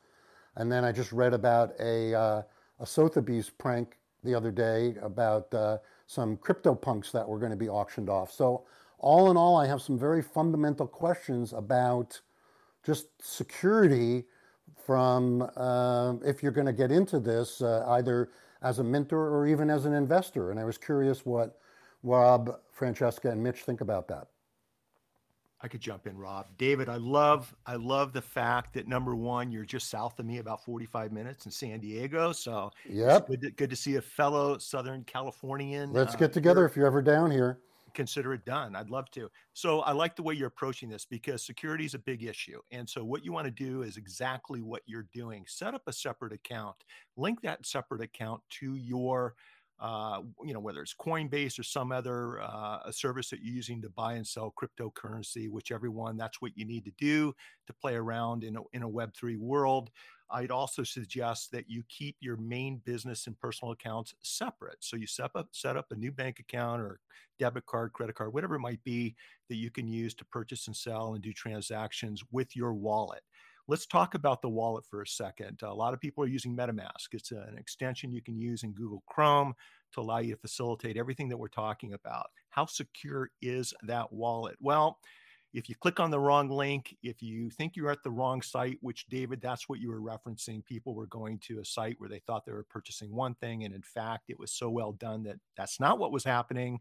And then I just read about a, uh, a Sotheby's prank the other day about uh, some crypto punks that were going to be auctioned off. So, all in all, I have some very fundamental questions about just security from uh, if you're going to get into this, uh, either as a mentor or even as an investor. And I was curious what Rob, Francesca, and Mitch think about that. I could jump in, Rob. David, I love I love the fact that number one, you're just south of me, about 45 minutes in San Diego. So yep, good to, good to see a fellow Southern Californian. Let's uh, get together if you're ever down here. Consider it done. I'd love to. So I like the way you're approaching this because security is a big issue. And so what you want to do is exactly what you're doing. Set up a separate account, link that separate account to your uh, you know, whether it's Coinbase or some other uh, service that you're using to buy and sell cryptocurrency, whichever one, that's what you need to do to play around in a, in a Web3 world. I'd also suggest that you keep your main business and personal accounts separate. So you set up, set up a new bank account or debit card, credit card, whatever it might be that you can use to purchase and sell and do transactions with your wallet. Let's talk about the wallet for a second. A lot of people are using MetaMask. It's an extension you can use in Google Chrome to allow you to facilitate everything that we're talking about. How secure is that wallet? Well, if you click on the wrong link, if you think you're at the wrong site, which David, that's what you were referencing, people were going to a site where they thought they were purchasing one thing, and in fact, it was so well done that that's not what was happening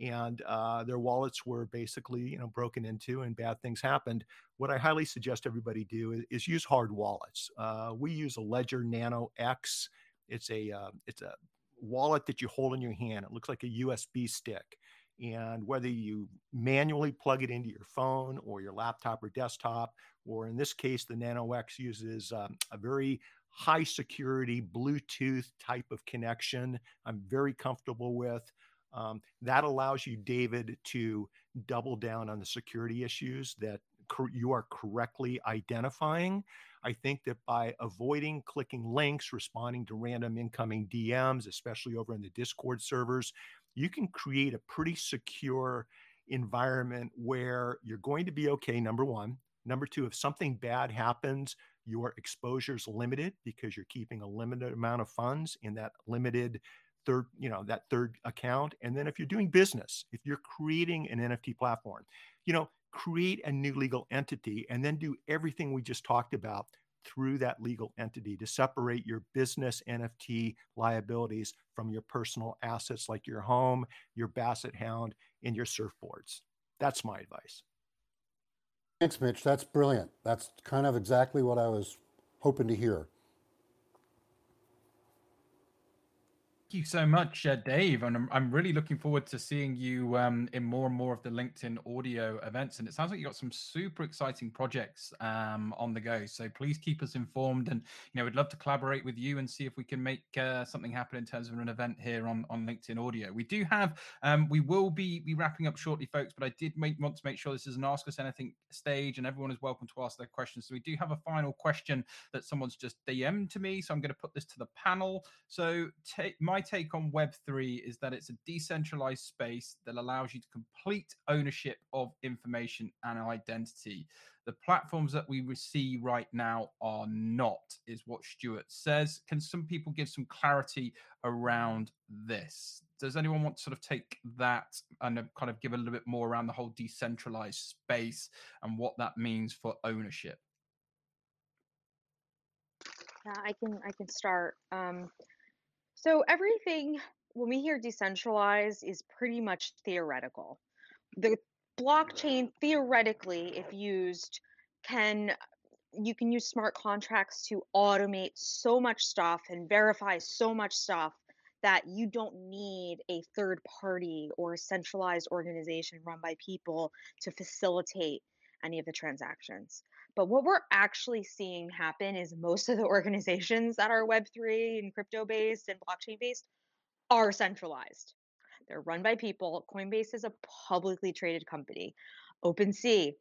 and uh, their wallets were basically you know broken into and bad things happened. What i highly suggest everybody do is, is use hard wallets. Uh, we use a ledger nano x. It's a uh, it's a wallet that you hold in your hand. It looks like a usb stick and whether you manually plug it into your phone or your laptop or desktop or in this case the nano x uses um, a very high security bluetooth type of connection i'm very comfortable with um, that allows you, David, to double down on the security issues that you are correctly identifying. I think that by avoiding clicking links, responding to random incoming DMs, especially over in the Discord servers, you can create a pretty secure environment where you're going to be okay, number one. Number two, if something bad happens, your exposure is limited because you're keeping a limited amount of funds in that limited third, you know, that third account. And then if you're doing business, if you're creating an NFT platform, you know, create a new legal entity and then do everything we just talked about through that legal entity to separate your business NFT liabilities from your personal assets like your home, your basset hound, and your surfboards. That's my advice. Thanks, Mitch. That's brilliant. That's kind of exactly what I was hoping to hear. You so much, uh, Dave. And I'm, I'm really looking forward to seeing you um, in more and more of the LinkedIn audio events. And it sounds like you've got some super exciting projects um, on the go. So please keep us informed. And, you know, we'd love to collaborate with you and see if we can make uh, something happen in terms of an event here on, on LinkedIn audio. We do have, um, we will be, be wrapping up shortly, folks, but I did make, want to make sure this is an Ask Us Anything stage and everyone is welcome to ask their questions. So we do have a final question that someone's just DM'd to me. So I'm going to put this to the panel. So take my take on Web3 is that it's a decentralized space that allows you to complete ownership of information and identity. The platforms that we see right now are not, is what Stuart says. Can some people give some clarity around this? Does anyone want to sort of take that and uh, kind of give a little bit more around the whole decentralized space and what that means for ownership? Yeah, I can I can start. Um, so everything when we hear decentralized is pretty much theoretical. The blockchain theoretically, if used, can you can use smart contracts to automate so much stuff and verify so much stuff that you don't need a third party or a centralized organization run by people to facilitate any of the transactions. But what we're actually seeing happen is most of the organizations that are Web3 and crypto based and blockchain based are centralized. They're run by people. Coinbase is a publicly traded company. OpenSea,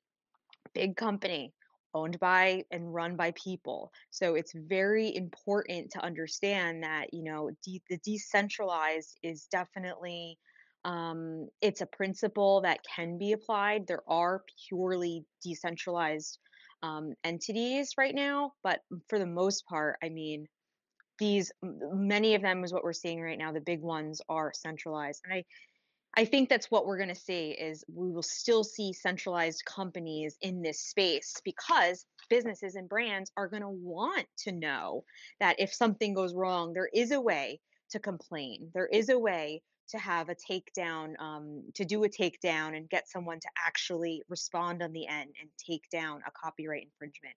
big company owned by and run by people. So it's very important to understand that, you know, de- the decentralized is definitely um, it's a principle that can be applied. There are purely decentralized um, entities right now, but for the most part, I mean, these many of them is what we're seeing right now. The big ones are centralized, and I I think that's what we're going to see is we will still see centralized companies in this space because businesses and brands are going to want to know that if something goes wrong, there is a way to complain. There is a way to have a takedown, um, to do a takedown and get someone to actually respond on the end and take down a copyright infringement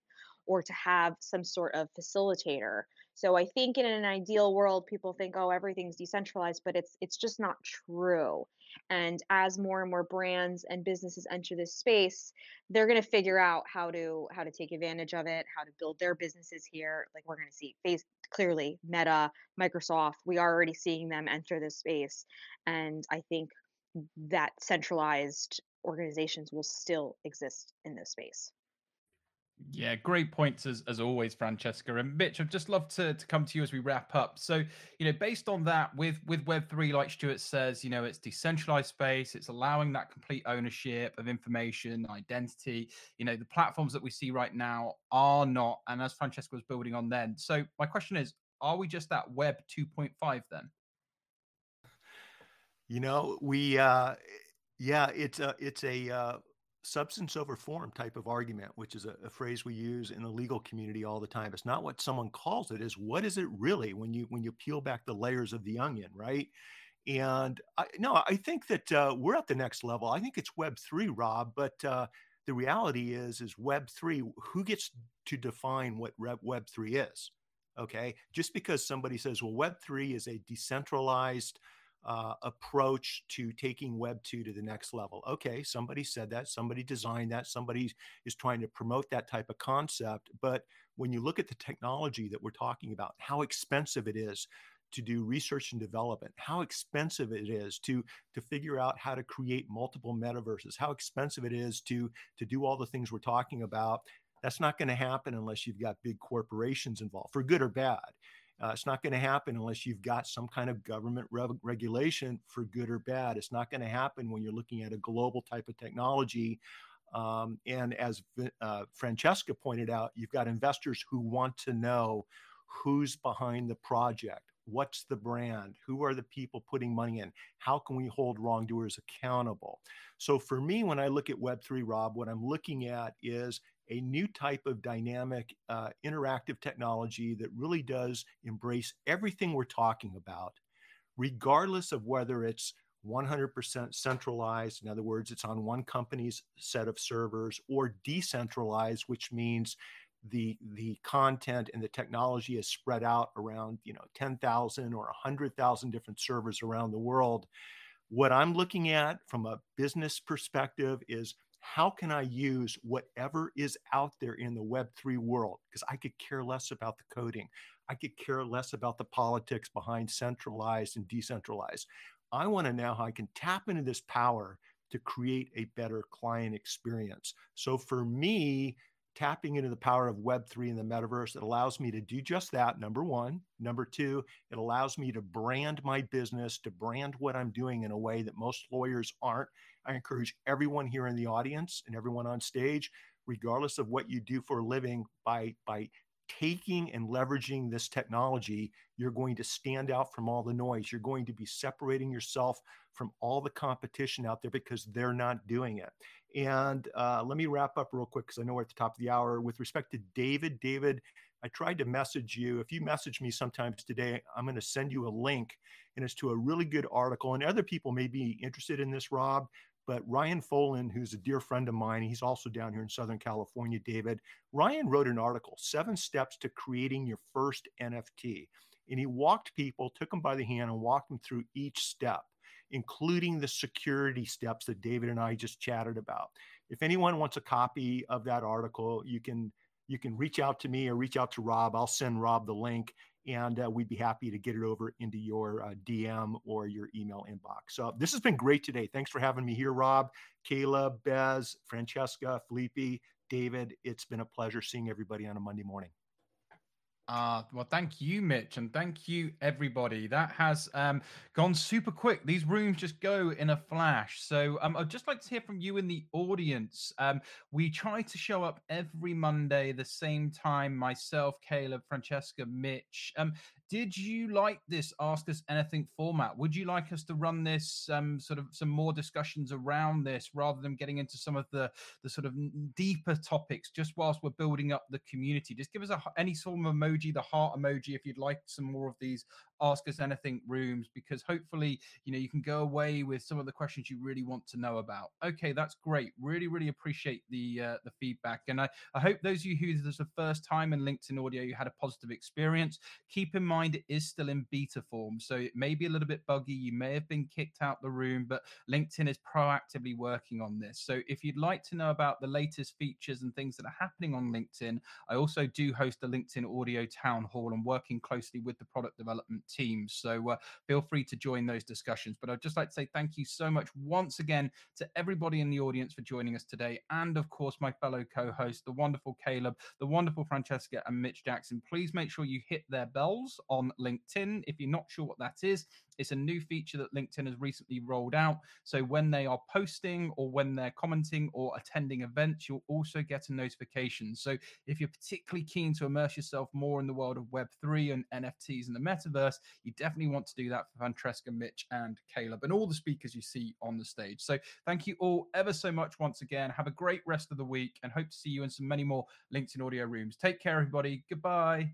or to have some sort of facilitator. So I think in an ideal world, people think, oh, everything's decentralized, but it's it's just not true. And as more and more brands and businesses enter this space, they're going to figure out how to how to take advantage of it, how to build their businesses here. Like we're going to see face clearly Meta, Microsoft, we are already seeing them enter this space. And I think that centralized organizations will still exist in this space. Yeah, great points as, as always, Francesca. And Mitch, I'd just love to, to come to you as we wrap up. So, you know, based on that, with with Web3, like Stuart says, you know, it's decentralized space, it's allowing that complete ownership of information, identity. You know, the platforms that we see right now are not, and as Francesca was building on then. So my question is, are we just at Web 2.5 then? You know, we uh yeah, it's a it's a uh substance over form type of argument, which is a, a, phrase we use in the legal community all the time. It's not what someone calls it; is what is it really when you when you peel back the layers of the onion, right? And I, no, I think that uh, we're at the next level. I think it's Web three, Rob, but uh, the reality is is Web three. Who gets to define what Web three is? Okay, just because somebody says, well, Web three is a decentralized uh, approach to taking Web 2 to the next level. Okay, somebody said that, somebody designed that, somebody is trying to promote that type of concept. But when you look at the technology that we're talking about, how expensive it is to do research and development, how expensive it is to to figure out how to create multiple metaverses, how expensive it is to to do all the things we're talking about. That's not going to happen unless you've got big corporations involved, for good or bad. Uh, it's not going to happen unless you've got some kind of government re- regulation for good or bad. It's not going to happen when you're looking at a global type of technology. Um, and as uh, Francesca pointed out, you've got investors who want to know who's behind the project. What's the brand? Who are the people putting money in? How can we hold wrongdoers accountable? So, for me, when I look at Web3, Rob, what I'm looking at is a new type of dynamic, uh, interactive technology that really does embrace everything we're talking about, regardless of whether it's 100% centralized, in other words, it's on one company's set of servers, or decentralized, which means the the content and the technology is spread out around you know 10,000 or 100,000 different servers around the world. What I'm looking at from a business perspective is how can I use whatever is out there in the Web3 world? Because I could care less about the coding. I could care less about the politics behind centralized and decentralized. I want to know how I can tap into this power to create a better client experience. So for me, tapping into the power of Web3 and the metaverse, it allows me to do just that. Number one. Number two, it allows me to brand my business, to brand what I'm doing in a way that most lawyers aren't. I encourage everyone here in the audience and everyone on stage, regardless of what you do for a living, by, by taking and leveraging this technology, you're going to stand out from all the noise. You're going to be separating yourself from all the competition out there because they're not doing it. And uh, let me wrap up real quick because I know we're at the top of the hour. With respect to David, David I tried to message you. If you message me sometimes today, I'm going to send you a link, and it's to a really good article. And other people may be interested in this, Rob. But Ryan Foland, who's a dear friend of mine, he's also down here in Southern California, David. Ryan wrote an article, Seven Steps to Creating Your First NFT. And he walked people, took them by the hand, and walked them through each step, including the security steps that David and I just chatted about. If anyone wants a copy of that article, you can you can reach out to me or reach out to Rob. I'll send Rob the link and uh, we'd be happy to get it over into your uh, DM or your email inbox. So this has been great today. Thanks for having me here, Rob, Caleb, Bez, Francesca, Felipe, David. It's been a pleasure seeing everybody on a Monday morning. Uh, well, thank you, Mitch, and thank you, everybody. That has um, gone super quick. These rooms just go in a flash. So um, I'd just like to hear from you in the audience. Um, we try to show up every Monday, the same time, myself, Caleb, Francesca, Mitch. Did you like this Ask Us Anything format? Would you like us to run this um, sort of some more discussions around this rather than getting into some of the the sort of deeper topics just whilst we're building up the community? Just give us a, any sort of emoji, the heart emoji, if you'd like some more of these ask us anything rooms because hopefully you know you can go away with some of the questions you really want to know about. Okay that's great. Really really appreciate the uh, the feedback and I, I hope those of you who this is the first time in linkedin audio you had a positive experience. Keep in mind it is still in beta form so it may be a little bit buggy you may have been kicked out the room but linkedin is proactively working on this. So if you'd like to know about the latest features and things that are happening on linkedin i also do host a linkedin audio town hall. And working closely with the product development teams. So uh, feel free to join those discussions. But I'd just like to say thank you so much once again to everybody in the audience for joining us today. And of course, my fellow co host, the wonderful Caleb, the wonderful Francesca, and Mitch Jackson. Please make sure you hit their bells on LinkedIn. If you're not sure what that is, it's a new feature that LinkedIn has recently rolled out. So when they are posting or when they're commenting or attending events, you'll also get a notification. So if you're particularly keen to immerse yourself more in the world of Web3 and NFTs and the metaverse, you definitely want to do that for Francesca, Mitch, and Caleb, and all the speakers you see on the stage. So thank you all ever so much once again. Have a great rest of the week and hope to see you in some many more LinkedIn audio rooms. Take care, everybody. Goodbye.